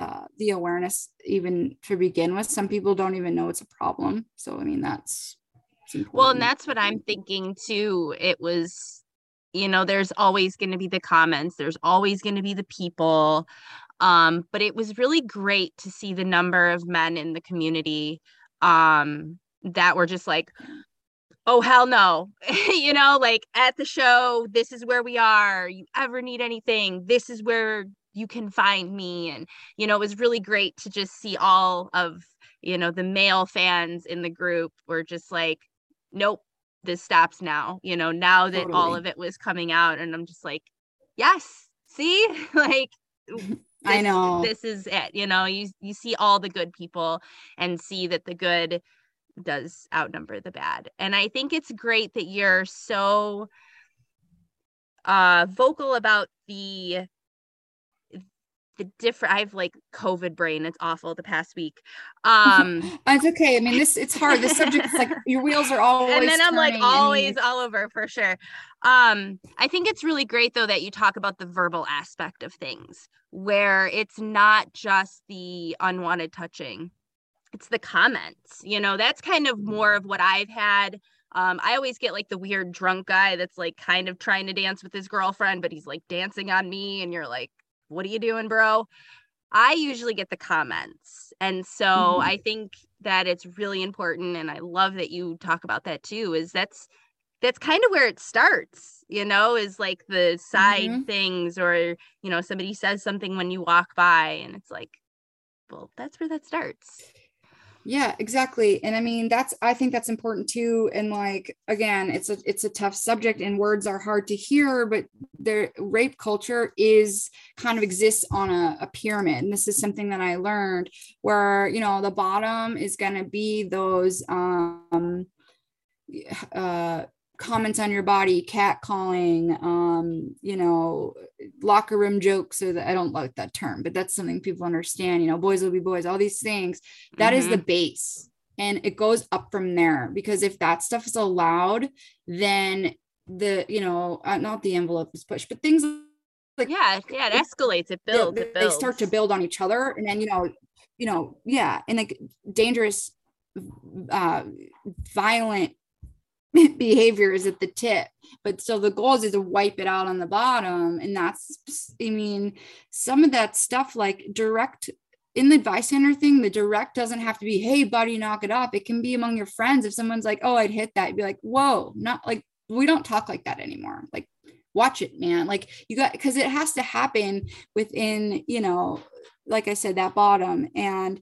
uh, the awareness even to begin with. Some people don't even know it's a problem so i mean that's well and that's what i'm thinking too. It was you know there's always going to be the comments there's always going to be the people um, but it was really great to see the number of men in the community um, that were just like oh hell no you know like at the show this is where we are you ever need anything this is where you can find me and you know it was really great to just see all of you know the male fans in the group were just like nope this stops now you know now that totally. all of it was coming out and i'm just like yes see? Like this, i know. this is it you know you you see all the good people and see that the good does outnumber the bad. And i think it's great that you're so uh vocal about the the different I've like COVID brain. It's awful the past week. Um it's okay. I mean, this it's hard. This subject is like your wheels are always and then I'm like always all over for sure. Um, I think it's really great though that you talk about the verbal aspect of things where it's not just the unwanted touching, it's the comments. You know, that's kind of more of what I've had. Um, I always get like the weird drunk guy that's like kind of trying to dance with his girlfriend, but he's like dancing on me, and you're like, what are you doing, bro? I usually get the comments. And so mm-hmm. I think that it's really important and I love that you talk about that too is that's that's kind of where it starts, you know, is like the side mm-hmm. things or you know somebody says something when you walk by and it's like well, that's where that starts yeah exactly. And i mean that's i think that's important too. And like again it's a it's a tough subject and words are hard to hear but their rape culture is kind of exists on a, a pyramid. And this is something that i learned where you know the bottom is going to be those um uh comments on your body, cat calling, um, you know, locker room jokes. So that I don't like that term, but that's something people understand. You know, boys will be boys. All these things. That mm-hmm. is the mm-hmm. base, and it goes up from there. Because if that stuff is allowed, then the you know uh, not the envelope is pushed, but things like yeah, yeah, it escalates. It builds. They, it builds. they start to build on each other, and then you know, you know, yeah, and like dangerous, uh, violent behavior is at the tip but so the goal is to wipe it out on the bottom. And that's i mean some of that stuff like direct in the advice center thing the direct doesn't have to be hey buddy knock it off. It can be among your friends. If someone's like oh i'd hit that you'd be like whoa not like we don't talk like that anymore. Like watch it man. Like you got because it has to happen within you know like i said that bottom. And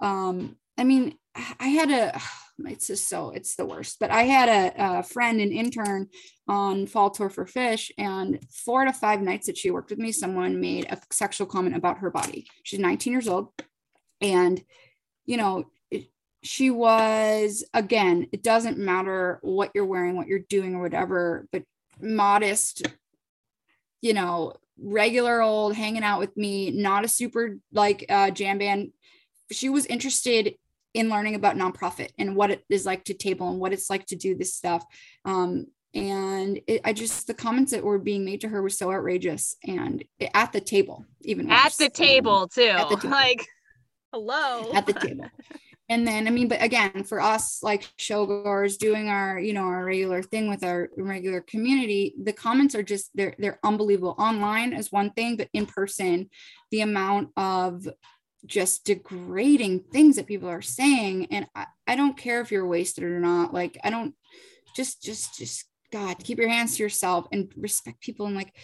um i mean i had a it's just so it's the worst but i had a, a, friend an intern on fall tour for Phish and four to five nights that she worked with me someone made a sexual comment about her body. She's 19 years old and you know it, she was again it doesn't matter what you're wearing what you're doing or whatever but modest you know regular old hanging out with me not a super like uh, jam band. She was interested in learning about nonprofit and what it is like to table and what it's like to do this stuff. Um, and it, I just the comments that were being made to her were so outrageous and at the table, even worse. at the table too. At the table. Like, hello, at the table. and then I mean, but again, for us like showgoers doing our, you know, our regular thing with our regular community, the comments are just they're they're unbelievable. Online is one thing, but in person, the amount of just degrading things that people are saying. And I, I don't care if you're wasted or not. Like i don't just just just god keep your hands to yourself and respect people. And like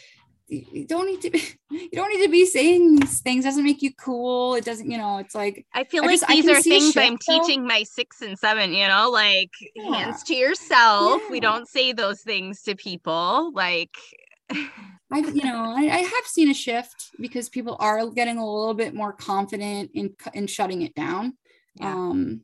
you don't need to be you don't need to be saying these things. It doesn't make you cool. It doesn't you know it's like i feel I like just, these are things i'm though. teaching my six and seven you know like yeah. hands to yourself. Yeah. we don't say those things to people. Like I, you know, I, I, have seen a shift because people are getting a little bit more confident in in shutting it down. Yeah. Um,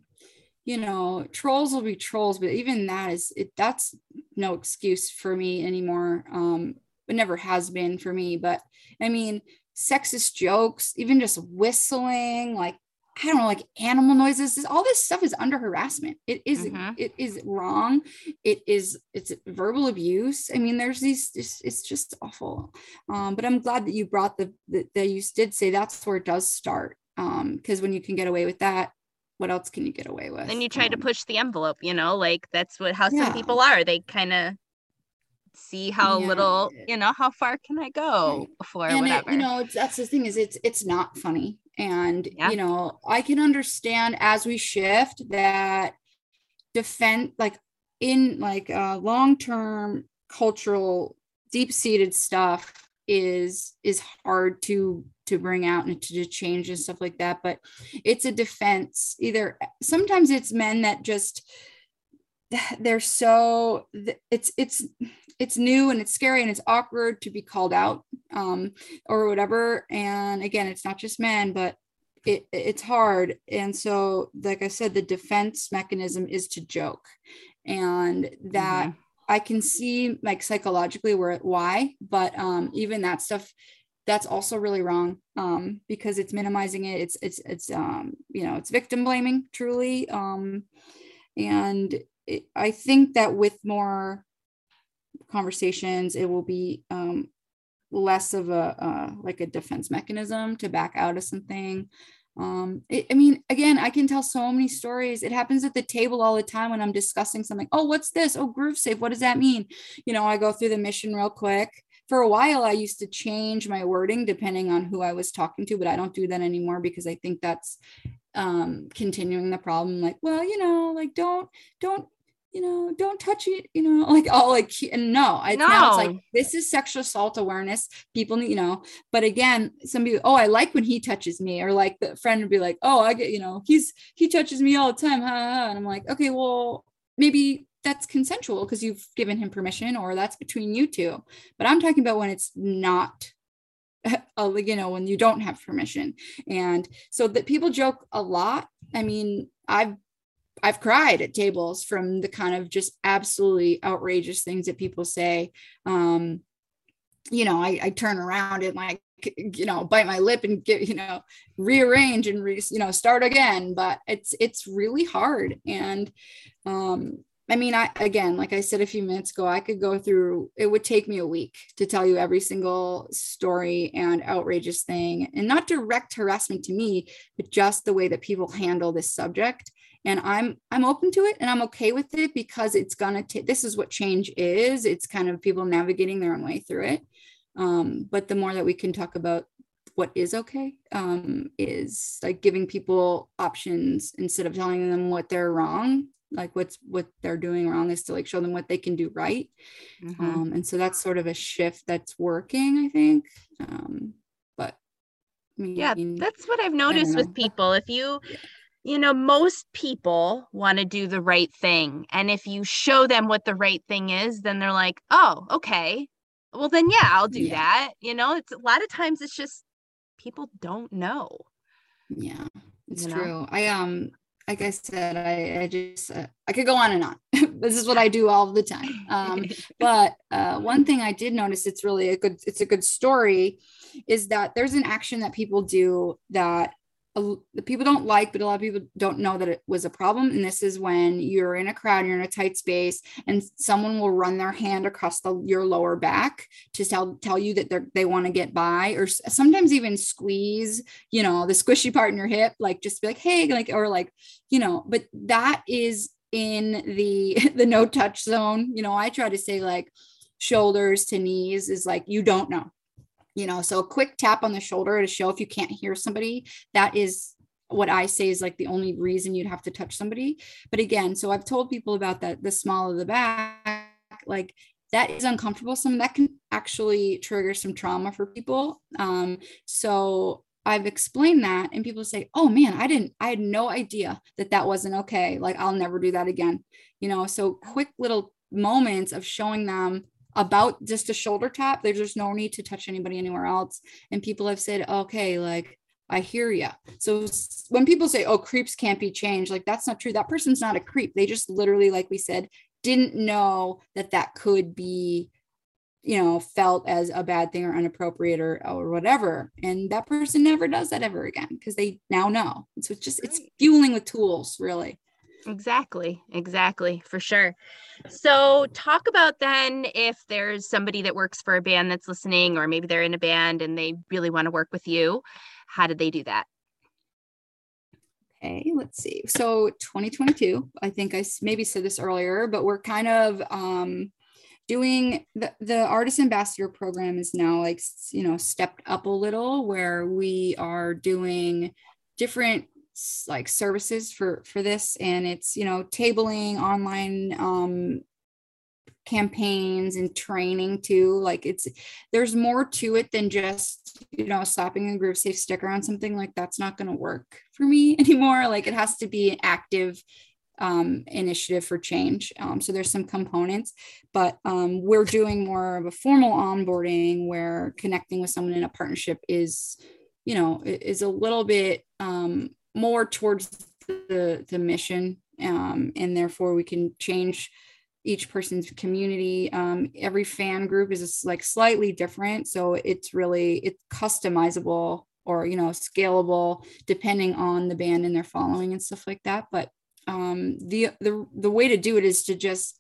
you know, trolls will be trolls, but even that is it. That's no excuse for me anymore. Um, it never has been for me. But I mean, sexist jokes, even just whistling, like I don't know, like animal noises. All this stuff is under harassment. It is, mm-hmm. it is wrong. It is it's verbal abuse. I mean, there's these. It's, it's just awful. Um, but I'm glad that you brought the, the that you did say that's where it does start. Um, because when you can get away with that, what else can you get away with? And you try um, to push the envelope. You know, like that's what how yeah. some people are. They kind of see how yeah. little you know how far can i go before and whatever it, you know that's the thing is it's it's not funny. And yeah. you know i can understand as we shift that defend like in like uh, long-term cultural deep-seated stuff is is hard to to bring out and to, to change and stuff like that. But it's a defense. Either sometimes it's men that just they're so it's it's it's new and it's scary and it's awkward to be called out um, or whatever. And again, it's not just men, but it, it's hard. And so, like I said, the defense mechanism is to joke, and that mm-hmm. I can see like psychologically where why, but um, even that stuff that's also really wrong um, because it's minimizing it. It's it's it's um, you know it's victim blaming truly, um, and it, I think that with more conversations it will be um, less of a uh, like a defense mechanism to back out of something. Um it, i mean again i can tell so many stories. It happens at the table all the time when i'm discussing something oh what's this? Oh groove safe. What does that mean? You know i go through the mission real quick. For a while i used to change my wording depending on who i was talking to but i don't do that anymore because i think that's um continuing the problem. Like well you know like don't don't you know don't touch it you know like all like and no it's no. now it's like this is sexual assault awareness people need you know but again somebody oh i like when he touches me or like the friend would be like oh i get you know he's he touches me all the time huh? and i'm like okay well maybe that's consensual because you've given him permission or that's between you two but i'm talking about when it's not you know when you don't have permission and so that people joke a lot i mean i've i've cried at tables from the kind of just absolutely outrageous things that people say. Um you know i, I turn around and like you know bite my lip and get you know rearrange and re, you know start again. But it's it's really hard. And um I mean, I again, like I said a few minutes ago, I could go through, it would take me a week to tell you every single story and outrageous thing, and not direct harassment to me, but just the way that people handle this subject. And I'm I'm open to it and I'm okay with it because it's gonna take this is what change is. It's kind of people navigating their own way through it. Um, but the more that we can talk about what is okay um, is like giving people options instead of telling them what they're wrong like what's what they're doing wrong is to like show them what they can do right mm-hmm. um, and so that's sort of a shift that's working i think um, but I mean, yeah that's what i've noticed with people if you yeah. You know most people want to do the right thing and if you show them what the right thing is then they're like oh okay well then yeah i'll do yeah. that you know it's a lot of times it's just people don't know yeah it's true know? i um like I said, I, I just uh, I could go on and on. this is what I do all the time. Um, but uh, one thing I did notice, it's really a good it's a good story, is that there's an action that people do that the people don't like, but a lot of people don't know that it was a problem. And this is when you're in a crowd, you're in a tight space, and someone will run their hand across the, your lower back to tell tell you that they they want to get by, or sometimes even squeeze, you know, the squishy part in your hip, like just be like, hey, like, or like, you know, but that is in the the no touch zone. You know, I try to say like shoulders to knees is like you don't know you know so a quick tap on the shoulder to show if you can't hear somebody that is what i say is like the only reason you'd have to touch somebody. But again so i've told people about that the small of the back like that is uncomfortable. Some that can actually trigger some trauma for people. Um so i've explained that and people say oh man i didn't i had no idea that that wasn't okay. Like i'll never do that again. You know so quick little moments of showing them about just a shoulder tap. There's just no need to touch anybody anywhere else. And people have said, okay, like I hear you. So when people say, oh, creeps can't be changed, like that's not true. That person's not a creep. They just literally, like we said, didn't know that that could be, you know, felt as a bad thing or inappropriate or, or whatever. And that person never does that ever again because they now know. And so it's just, it's fueling with tools, really. Exactly. Exactly. For sure. So, talk about then if there's somebody that works for a band that's listening, or maybe they're in a band and they really want to work with you. How did they do that? Okay, let's see. So, 2022, I think I maybe said this earlier, but we're kind of um, doing the, the artist ambassador program is now like, you know, stepped up a little where we are doing different like services for for this and it's you know tabling online um campaigns and training too like it's there's more to it than just you know slapping a groove safe sticker on something like that's not going to work for me anymore like it has to be an active um, initiative for change um, so there's some components but um, we're doing more of a formal onboarding where connecting with someone in a partnership is you know is a little bit um, more towards the the mission um, and therefore we can change each person's community. Um, every fan group is like slightly different so it's really it's customizable or you know scalable depending on the band and their following and stuff like that. But um, the the the way to do it is to just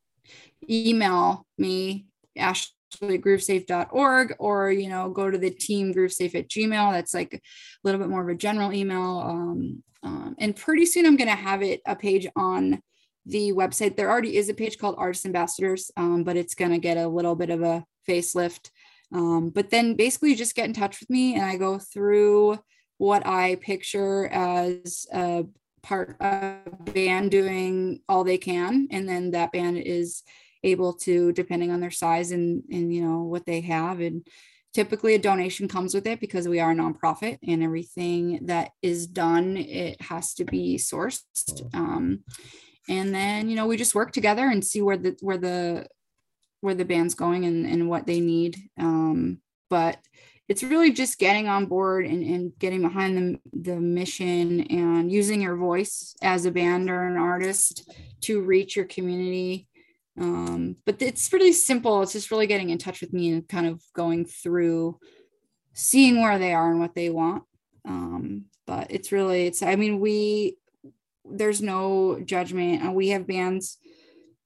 email me ash groovesafe.org or you know go to the team groovesafe at gmail. That's like a little bit more of a general email. Um, um, and pretty soon i'm going to have it a page on the website. There already is a page called artist ambassadors um, but it's going to get a little bit of a facelift. Um, but then basically you just get in touch with me and i go through what I picture as a part of a band doing all they can. And then that band is able to depending on their size and and you know what they have and typically a donation comes with it because we are a nonprofit and everything that is done it has to be sourced um, and then you know we just work together and see where the where the where the band's going and, and what they need um, but it's really just getting on board and, and getting behind the, the mission and using your voice as a band or an artist to reach your community um, but it's pretty simple. It's just really getting in touch with me and kind of going through seeing where they are and what they want. Um, but it's really it's i mean we there's no judgment. And we have bands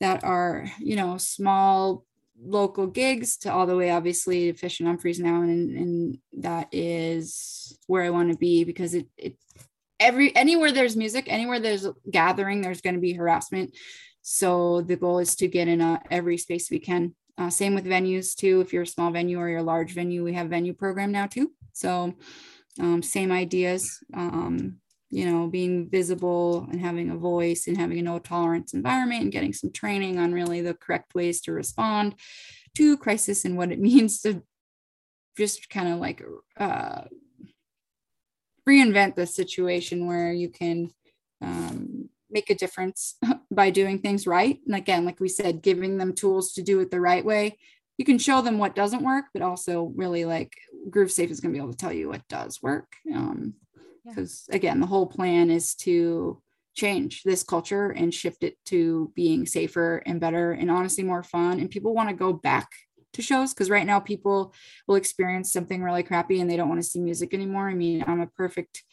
that are you know small local gigs to all the way obviously to Phish and Umphrey's now. And and that is where I want to be because it it every anywhere there's music anywhere there's gathering there's going to be harassment so the goal is to get in a, every space we can. Uh, same with venues too. If you're a small venue or you're a large venue we have venue program now too. So um, same ideas um, you know, being visible and having a voice and having a no tolerance environment and getting some training on really the correct ways to respond to crisis and what it means to just kind of like uh, reinvent the situation where you can um, make a difference by doing things right. And again, like we said, giving them tools to do it the right way. You can show them what doesn't work, but also really like Groove Safe is going to be able to tell you what does work. Um, because yeah. again the whole plan is to change this culture and shift it to being safer and better and honestly more fun and people want to go back to shows because right now people will experience something really crappy and they don't want to see music anymore i mean i'm a perfect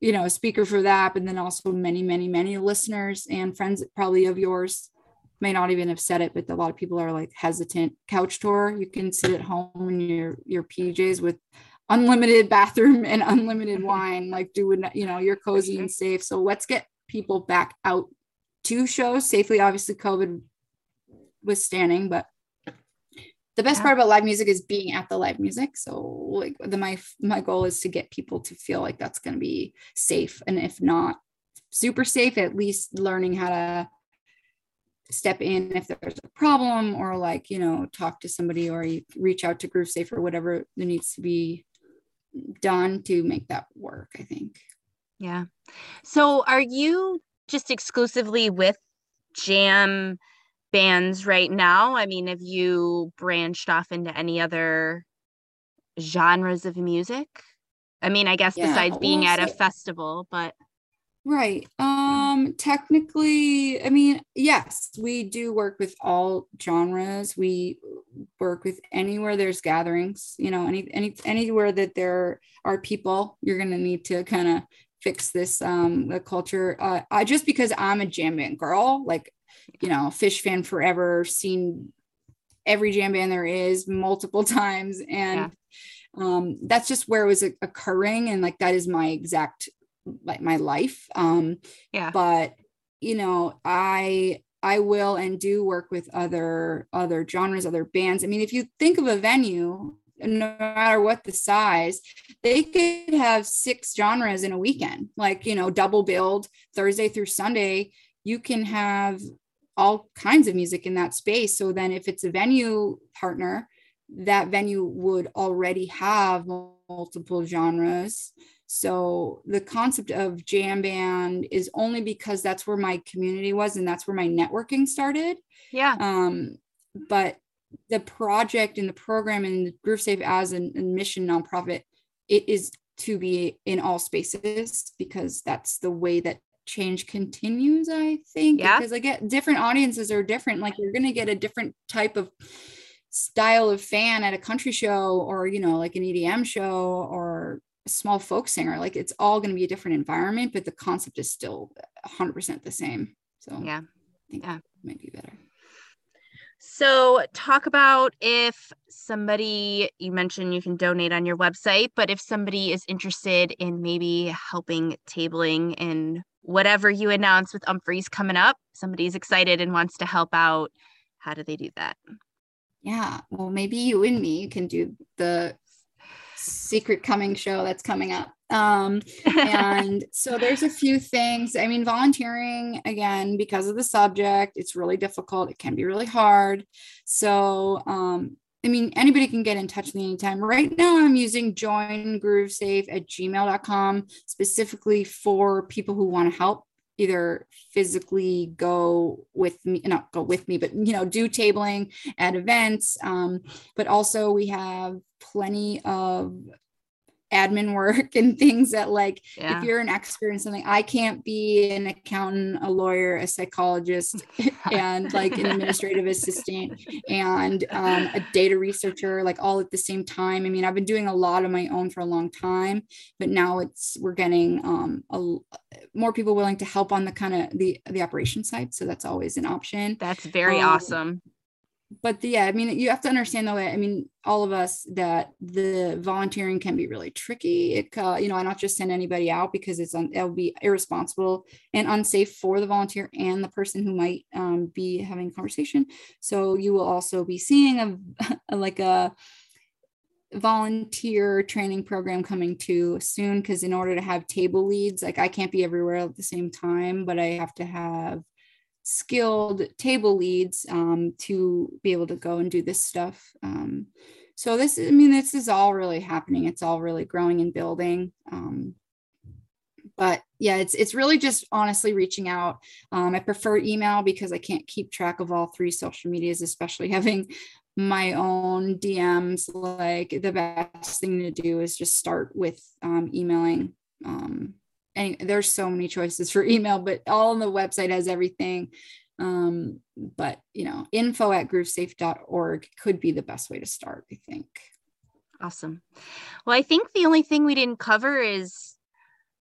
you know a speaker for that but then also many many many listeners and friends probably of yours may not even have said it but a lot of people are like hesitant. Couch tour you can sit at home in your your pjs with unlimited bathroom and unlimited wine like doing you know you're cozy and safe. So let's get people back out to shows. Safely obviously covid withstanding but the best yeah. part about live music is being at the live music so like the my my goal is to get people to feel like that's going to be safe and if not super safe at least learning how to step in if there's a problem or like you know talk to somebody or you reach out to groove safe or whatever there needs to be done to make that work, I think. Yeah. So are you just exclusively with jam bands right now? I mean, have you branched off into any other genres of music? I mean, I guess yeah, besides being at a festival, but Right. Um technically, I mean, yes, we do work with all genres. We work with anywhere there's gatherings, you know, any any anywhere that there are people, you're going to need to kind of fix this um the culture. Uh I just because I'm a jam band girl, like, you know, Phish fan forever, seen every jam band there is multiple times. And yeah. um that's just where it was occurring and like that is my exact like my life. Um yeah. but you know i i will and do work with other other genres other bands. I mean if you think of a venue no matter what the size they could have six genres in a weekend. Like you know double build thursday through sunday you can have all kinds of music in that space so then if it's a venue partner that venue would already have multiple genres so the concept of jam band is only because that's where my community was and that's where my networking started. Yeah. Um, but the project and the program and Groove Safe as a, a mission nonprofit, it is to be in all spaces because that's the way that change continues, I think. Yeah. Because I get different audiences are different. Like you're gonna get a different type of style of fan at a country show or you know like an EDM show or a small folk singer like it's all going to be a different environment but the concept is still 100% the same so yeah i think yeah might be better so talk about if somebody you mentioned you can donate on your website but if somebody is interested in maybe helping tabling and whatever you announce with Umphrey's coming up somebody's excited and wants to help out how do they do that yeah well maybe you and me can do the secret coming show that's coming up. Um, and so there's a few things. I mean, volunteering again, because of the subject, it's really difficult. It can be really hard. So, um, I mean, anybody can get in touch with me anytime. Right now, I'm using joingroovesafe at gmail.com specifically for people who want to help either physically go with me, not go with me, but you know, do tabling at events. Um, but also we have plenty of admin work and things that like yeah. if you're an expert in something i can't be an accountant a lawyer a psychologist and like an administrative assistant and um, a data researcher like all at the same time. I mean i've been doing a lot of my own for a long time but now it's we're getting um, a, more people willing to help on the kind of the the operation side so that's always an option. That's very um, awesome but the, yeah, I mean, you have to understand though. I mean, all of us that the volunteering can be really tricky. It, uh, you know, I don't just send anybody out because it's un, it'll be irresponsible and unsafe for the volunteer and the person who might um, be having conversation. So you will also be seeing a, a like a volunteer training program coming to soon because in order to have table leads, like I can't be everywhere at the same time, but I have to have skilled table leads um, to be able to go and do this stuff. Um, so this, I mean, this is all really happening. It's all really growing and building. Um, but yeah, it's it's really just honestly reaching out. Um, I prefer email because I can't keep track of all three social medias, especially having my own DMs. Like the best thing to do is just start with um, emailing um, any, there's so many choices for email, but all on the website has everything. Um, but you know, info at groovesafe.org could be the best way to start, I think. Awesome. Well, I think the only thing we didn't cover is,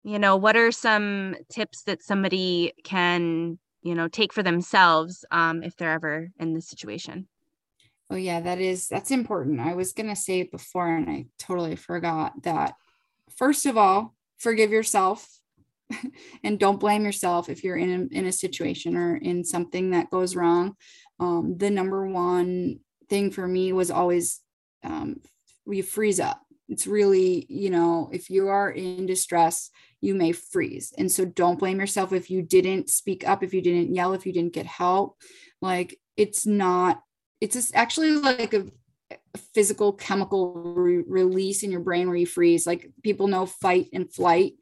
you know, what are some tips that somebody can, you know, take for themselves um, if they're ever in this situation? Oh yeah, that is that's important. I was gonna say it before and I totally forgot that. First of all, forgive yourself and don't blame yourself if you're in a, in a situation or in something that goes wrong. Um, the number one thing for me was always um, you freeze up. It's really, you know, if you are in distress, you may freeze. And so don't blame yourself if you didn't speak up, if you didn't yell, if you didn't get help. Like it's not, it's actually like a, a physical chemical re- release in your brain where you freeze. Like people know fight and flight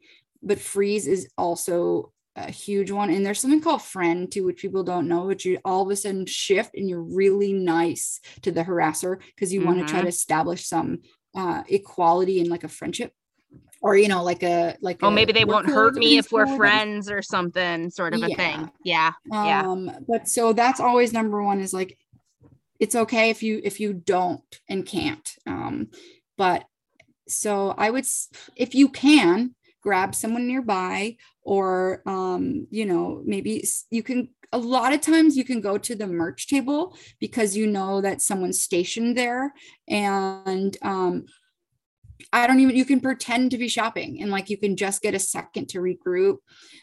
but freeze is also a huge one. And there's something called friend too, which people don't know, which you all of a sudden shift and you're really nice to the harasser because you mm-hmm. want to try to establish some uh, equality in like a friendship or you know like a like oh maybe they won't hurt me if we're friends or something sort of a yeah. thing yeah yeah um but so that's always number one is like it's okay if you if you don't and can't um but so i would if you can grab someone nearby or um, you know maybe you can a lot of times you can go to the merch table because you know that someone's stationed there and um, I don't even, you can pretend to be shopping and like you can just get a second to regroup.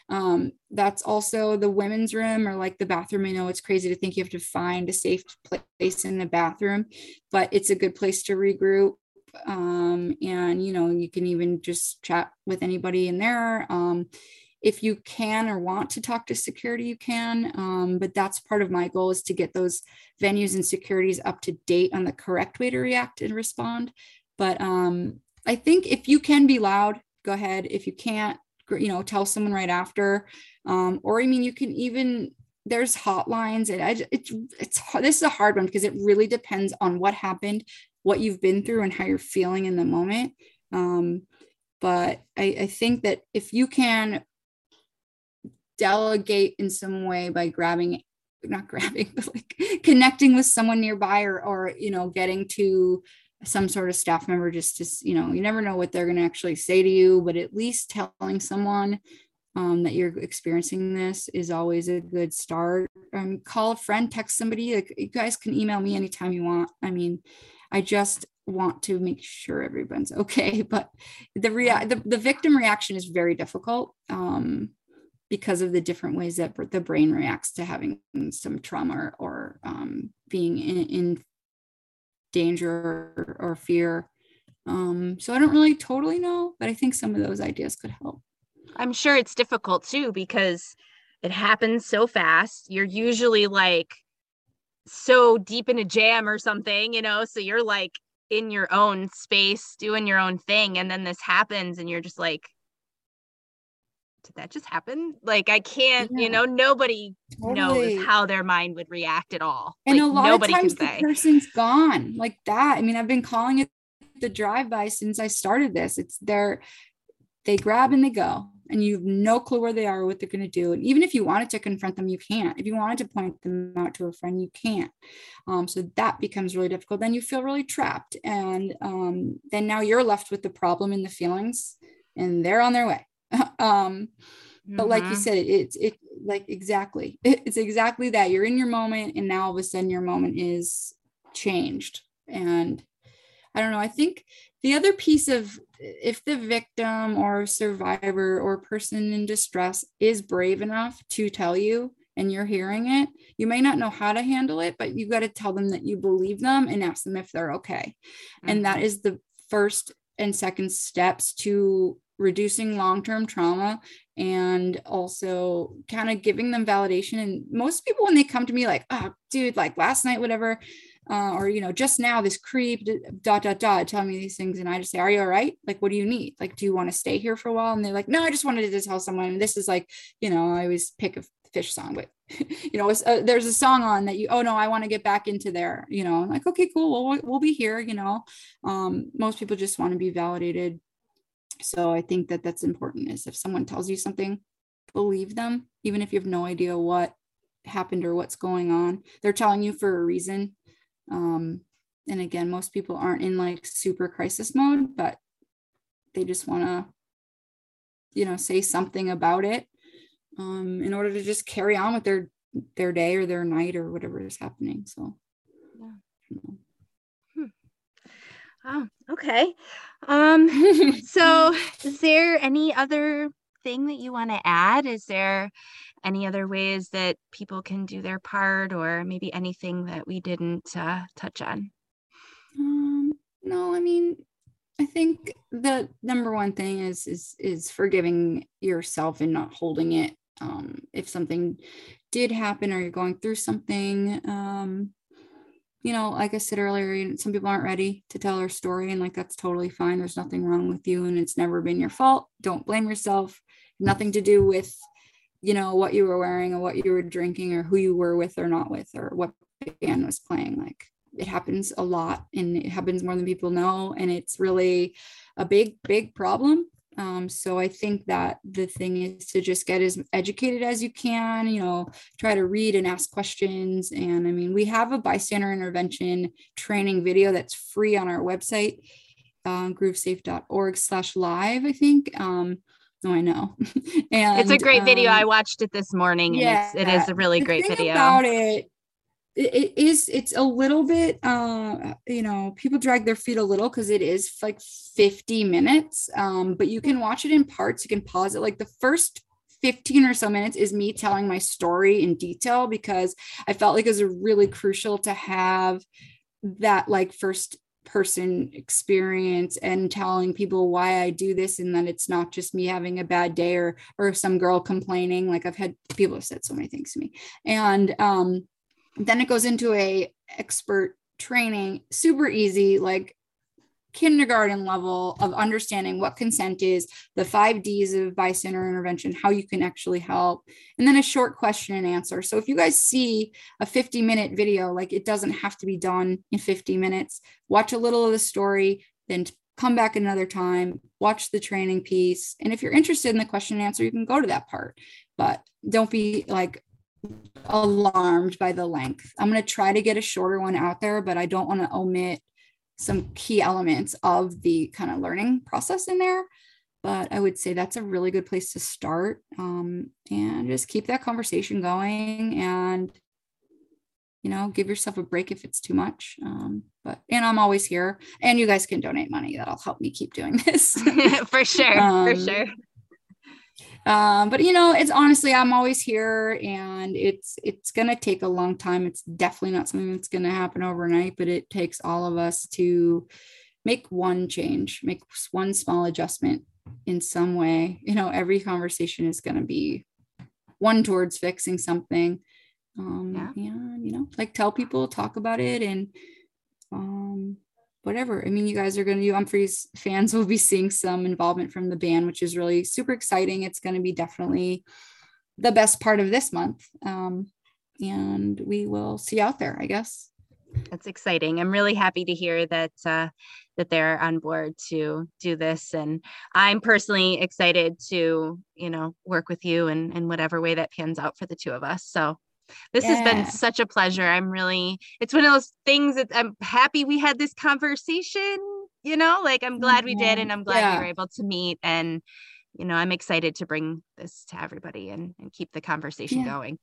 Um, that's also the women's room or like the bathroom. I know it's crazy to think you have to find a safe place in the bathroom, but it's a good place to regroup um, and you know you can even just chat with anybody in there. Um, if you can or want to talk to security you can um, but that's part of my goal is to get those venues and securities up to date on the correct way to react and respond. But um, i think if you can be loud go ahead. If you can't you know tell someone right after. Um, or i mean you can even there's hotlines and I, it's it's this is a hard one because it really depends on what happened what you've been through and how you're feeling in the moment. Um, but I, I think that if you can delegate in some way by grabbing not grabbing but like connecting with someone nearby or or you know getting to some sort of staff member just to you know you never know what they're going to actually say to you but at least telling someone um, that you're experiencing this is always a good start um, call a friend text somebody like you guys can email me anytime you want i mean I just want to make sure everyone's okay. But the rea- the, the victim reaction is very difficult um, because of the different ways that the brain reacts to having some trauma or, or um, being in, in, danger or, or fear. Um, so I don't really totally know, but I think some of those ideas could help. I'm sure it's difficult too because it happens so fast. You're usually like so deep in a jam or something, you know, so you're like in your own space doing your own thing and then this happens and you're just like did that just happen? Like I can't, yeah. you know, nobody totally. knows how their mind would react at all. And like, a lot of times the say. person's gone like that. I mean, I've been calling it the drive-by since I started this. It's their they grab and they go and you have no clue where they are or what they're going to do and even if you wanted to confront them you can't. If you wanted to point them out to a friend you can't. Um, so that becomes really difficult. Then you feel really trapped and um, then now you're left with the problem and the feelings and they're on their way. Um, but like you mm-hmm. said it's it like exactly. It's exactly that. You're in your moment and now all of a sudden your moment is changed. And i don't know i think the other piece of if the victim or survivor or person in distress is brave enough to tell you and you're hearing it, you may not know how to handle it, but you got to tell them that you believe them and ask them if they're okay. Mm-hmm. And that mm-hmm. the first and second steps to reducing long-term trauma and also kind of giving them validation and most people when they come to me like oh dude like last night whatever uh, or you know just now this creep dot dot dot telling me these things. And i just say are you all right? Like what do you need? Like do you want to stay here for a while? And they're like no i just wanted to tell someone. This is like you know i always pick a Phish song but you know uh, there's a song on that you oh no i want to get back into there you know? I'm like okay cool. We'll, we'll be here you know? Um, most people just want to be validated. So i think that that's important is if someone tells you something believe them even if you have no idea what happened or what's going on. They're telling you for a reason um, and again, most people aren't in like super crisis mode, but they just want to, you know, say something about it um, in order to just carry on with their their day or their night or whatever is happening. So, yeah. Hmm. Oh, okay. Um, so is there any other thing that you want to add? Is there any other ways that people can do their part or maybe anything that we didn't uh, touch on? Um, no i mean i think the number one thing is is is forgiving yourself and not holding it um, if something did happen or you're going through something um, you know like i said earlier some people aren't ready to tell their story and like that's totally fine. There's nothing wrong with you and it's never been your fault. Don't blame yourself. Nothing to do with you know what you were wearing or what you were drinking or who you were with or not with or what band was playing like it happens a lot and it happens more than people know and it's really a big big problem. Um, so i think that the thing is to just get as educated as you can you know try to read and ask questions. And i mean we have a bystander intervention training video that's free on our website uh, groovesafe.org slash live i think. Um, Oh, I know. and it's a great um, video. I watched it this morning. yeah, it's, it is a really great video. About it, it is. It's a little bit. Uh, you know, people drag their feet a little because it is like 50 minutes. Um, but you can watch it in parts. You can pause it. Like the first 15 or so minutes is me telling my story in detail because I felt like it was really crucial to have that like first person experience and telling people why I do this and that it's not just me having a bad day or or some girl complaining like I've had people have said so many things to me. And um then it goes into a expert training super easy like kindergarten level of understanding what consent is, the five D's of bystander intervention, how you can actually help, and then a short question and answer. So if you guys see a 50 minute video, like it doesn't have to be done in 50 minutes, watch a little of the story, then come back another time, watch the training piece. And if you're interested in the question and answer, you can go to that part, but don't be like, alarmed by the length. I'm going to try to get a shorter one out there, but I don't want to omit some key elements of the kind of learning process in there. But I would say that's a really good place to start um, and just keep that conversation going and, you know, give yourself a break if it's too much. Um, but, and I'm always here. And you guys can donate money. That'll help me keep doing this. for sure. Um, for sure um, but you know it's honestly i'm always here and it's it's gonna take a long time it's definitely not something that's gonna happen overnight but it takes all of us to make one change, make one small adjustment in some way. You know, every conversation is going to be one towards fixing something. Um, yeah. And, you know, like tell people, talk about it, and um, whatever. I mean, you guys are going to, Umphrey's fans will be seeing some involvement from the band, which is really super exciting. It's going to be definitely the best part of this month. Um, and we will see out there, I guess. That's exciting. I'm really happy to hear that uh, that they're on board to do this, and I'm personally excited to you know work with you in in whatever way that pans out for the two of us. So this yeah. has been such a pleasure. I'm really, it's one of those things that I'm happy we had this conversation, you know, like I'm glad we did and I'm glad yeah. we were able to meet. And, you know, I'm excited to bring this to everybody and, and keep the conversation yeah. going.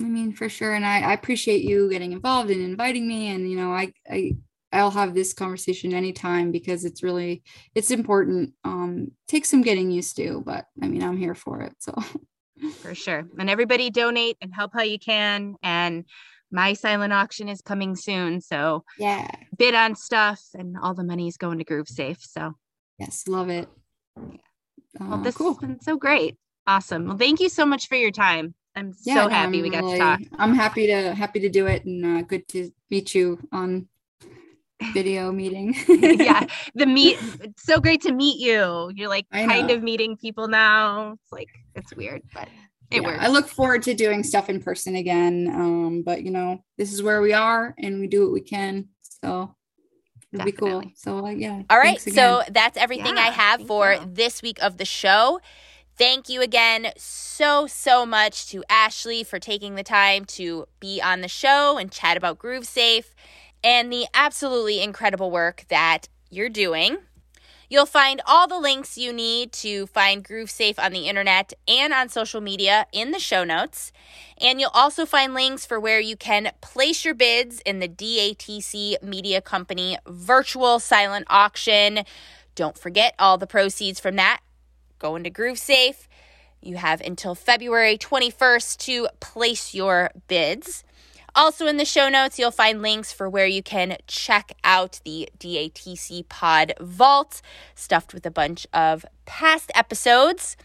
I mean, for sure. And I, I appreciate you getting involved and inviting me. And, you know, I, I, I'll have this conversation anytime because it's really, it's important. Um, take some getting used to, but I mean, I'm here for it. So for sure. And everybody donate and help how you can. And my silent auction is coming soon. So yeah, bid on stuff and all the money is going to Groove Safe. So yes, love it. Yeah. Well, this cool. has been so great. Awesome. Well, thank you so much for your time. I'm yeah, so happy I'm we got really, to talk. I'm happy to happy to do it and uh, good to meet you on video meeting. yeah, the meet. It's so great to meet you. You're like kind of meeting people now. It's like it's weird, but it yeah, works. I look forward to doing stuff in person again. Um, but you know, this is where we are, and we do what we can. So it'll be cool. So uh, yeah. All right. So that's everything yeah, I have for you. this week of the show. Thank you again so, so much to Ashley for taking the time to be on the show and chat about Groove Safe and the absolutely incredible work that you're doing. You'll find all the links you need to find Groove Safe on the internet and on social media in the show notes. And you'll also find links for where you can place your bids in the DATC Media Company virtual silent auction. Don't forget all the proceeds from that go into Groove Safe. You have until February 21st to place your bids. Also, in the show notes, you'll find links for where you can check out the DATC Pod Vault, stuffed with a bunch of past episodes,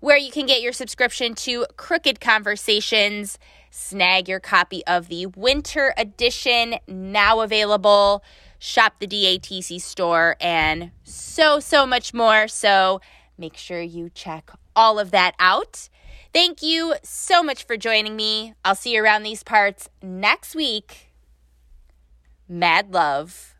where you can get your subscription to Crooked Conversations, snag your copy of the Winter Edition, now available, shop the DATC store, and so, so much more. So make sure you check all of that out. Thank you so much for joining me. I'll see you around these parts next week. Mad love.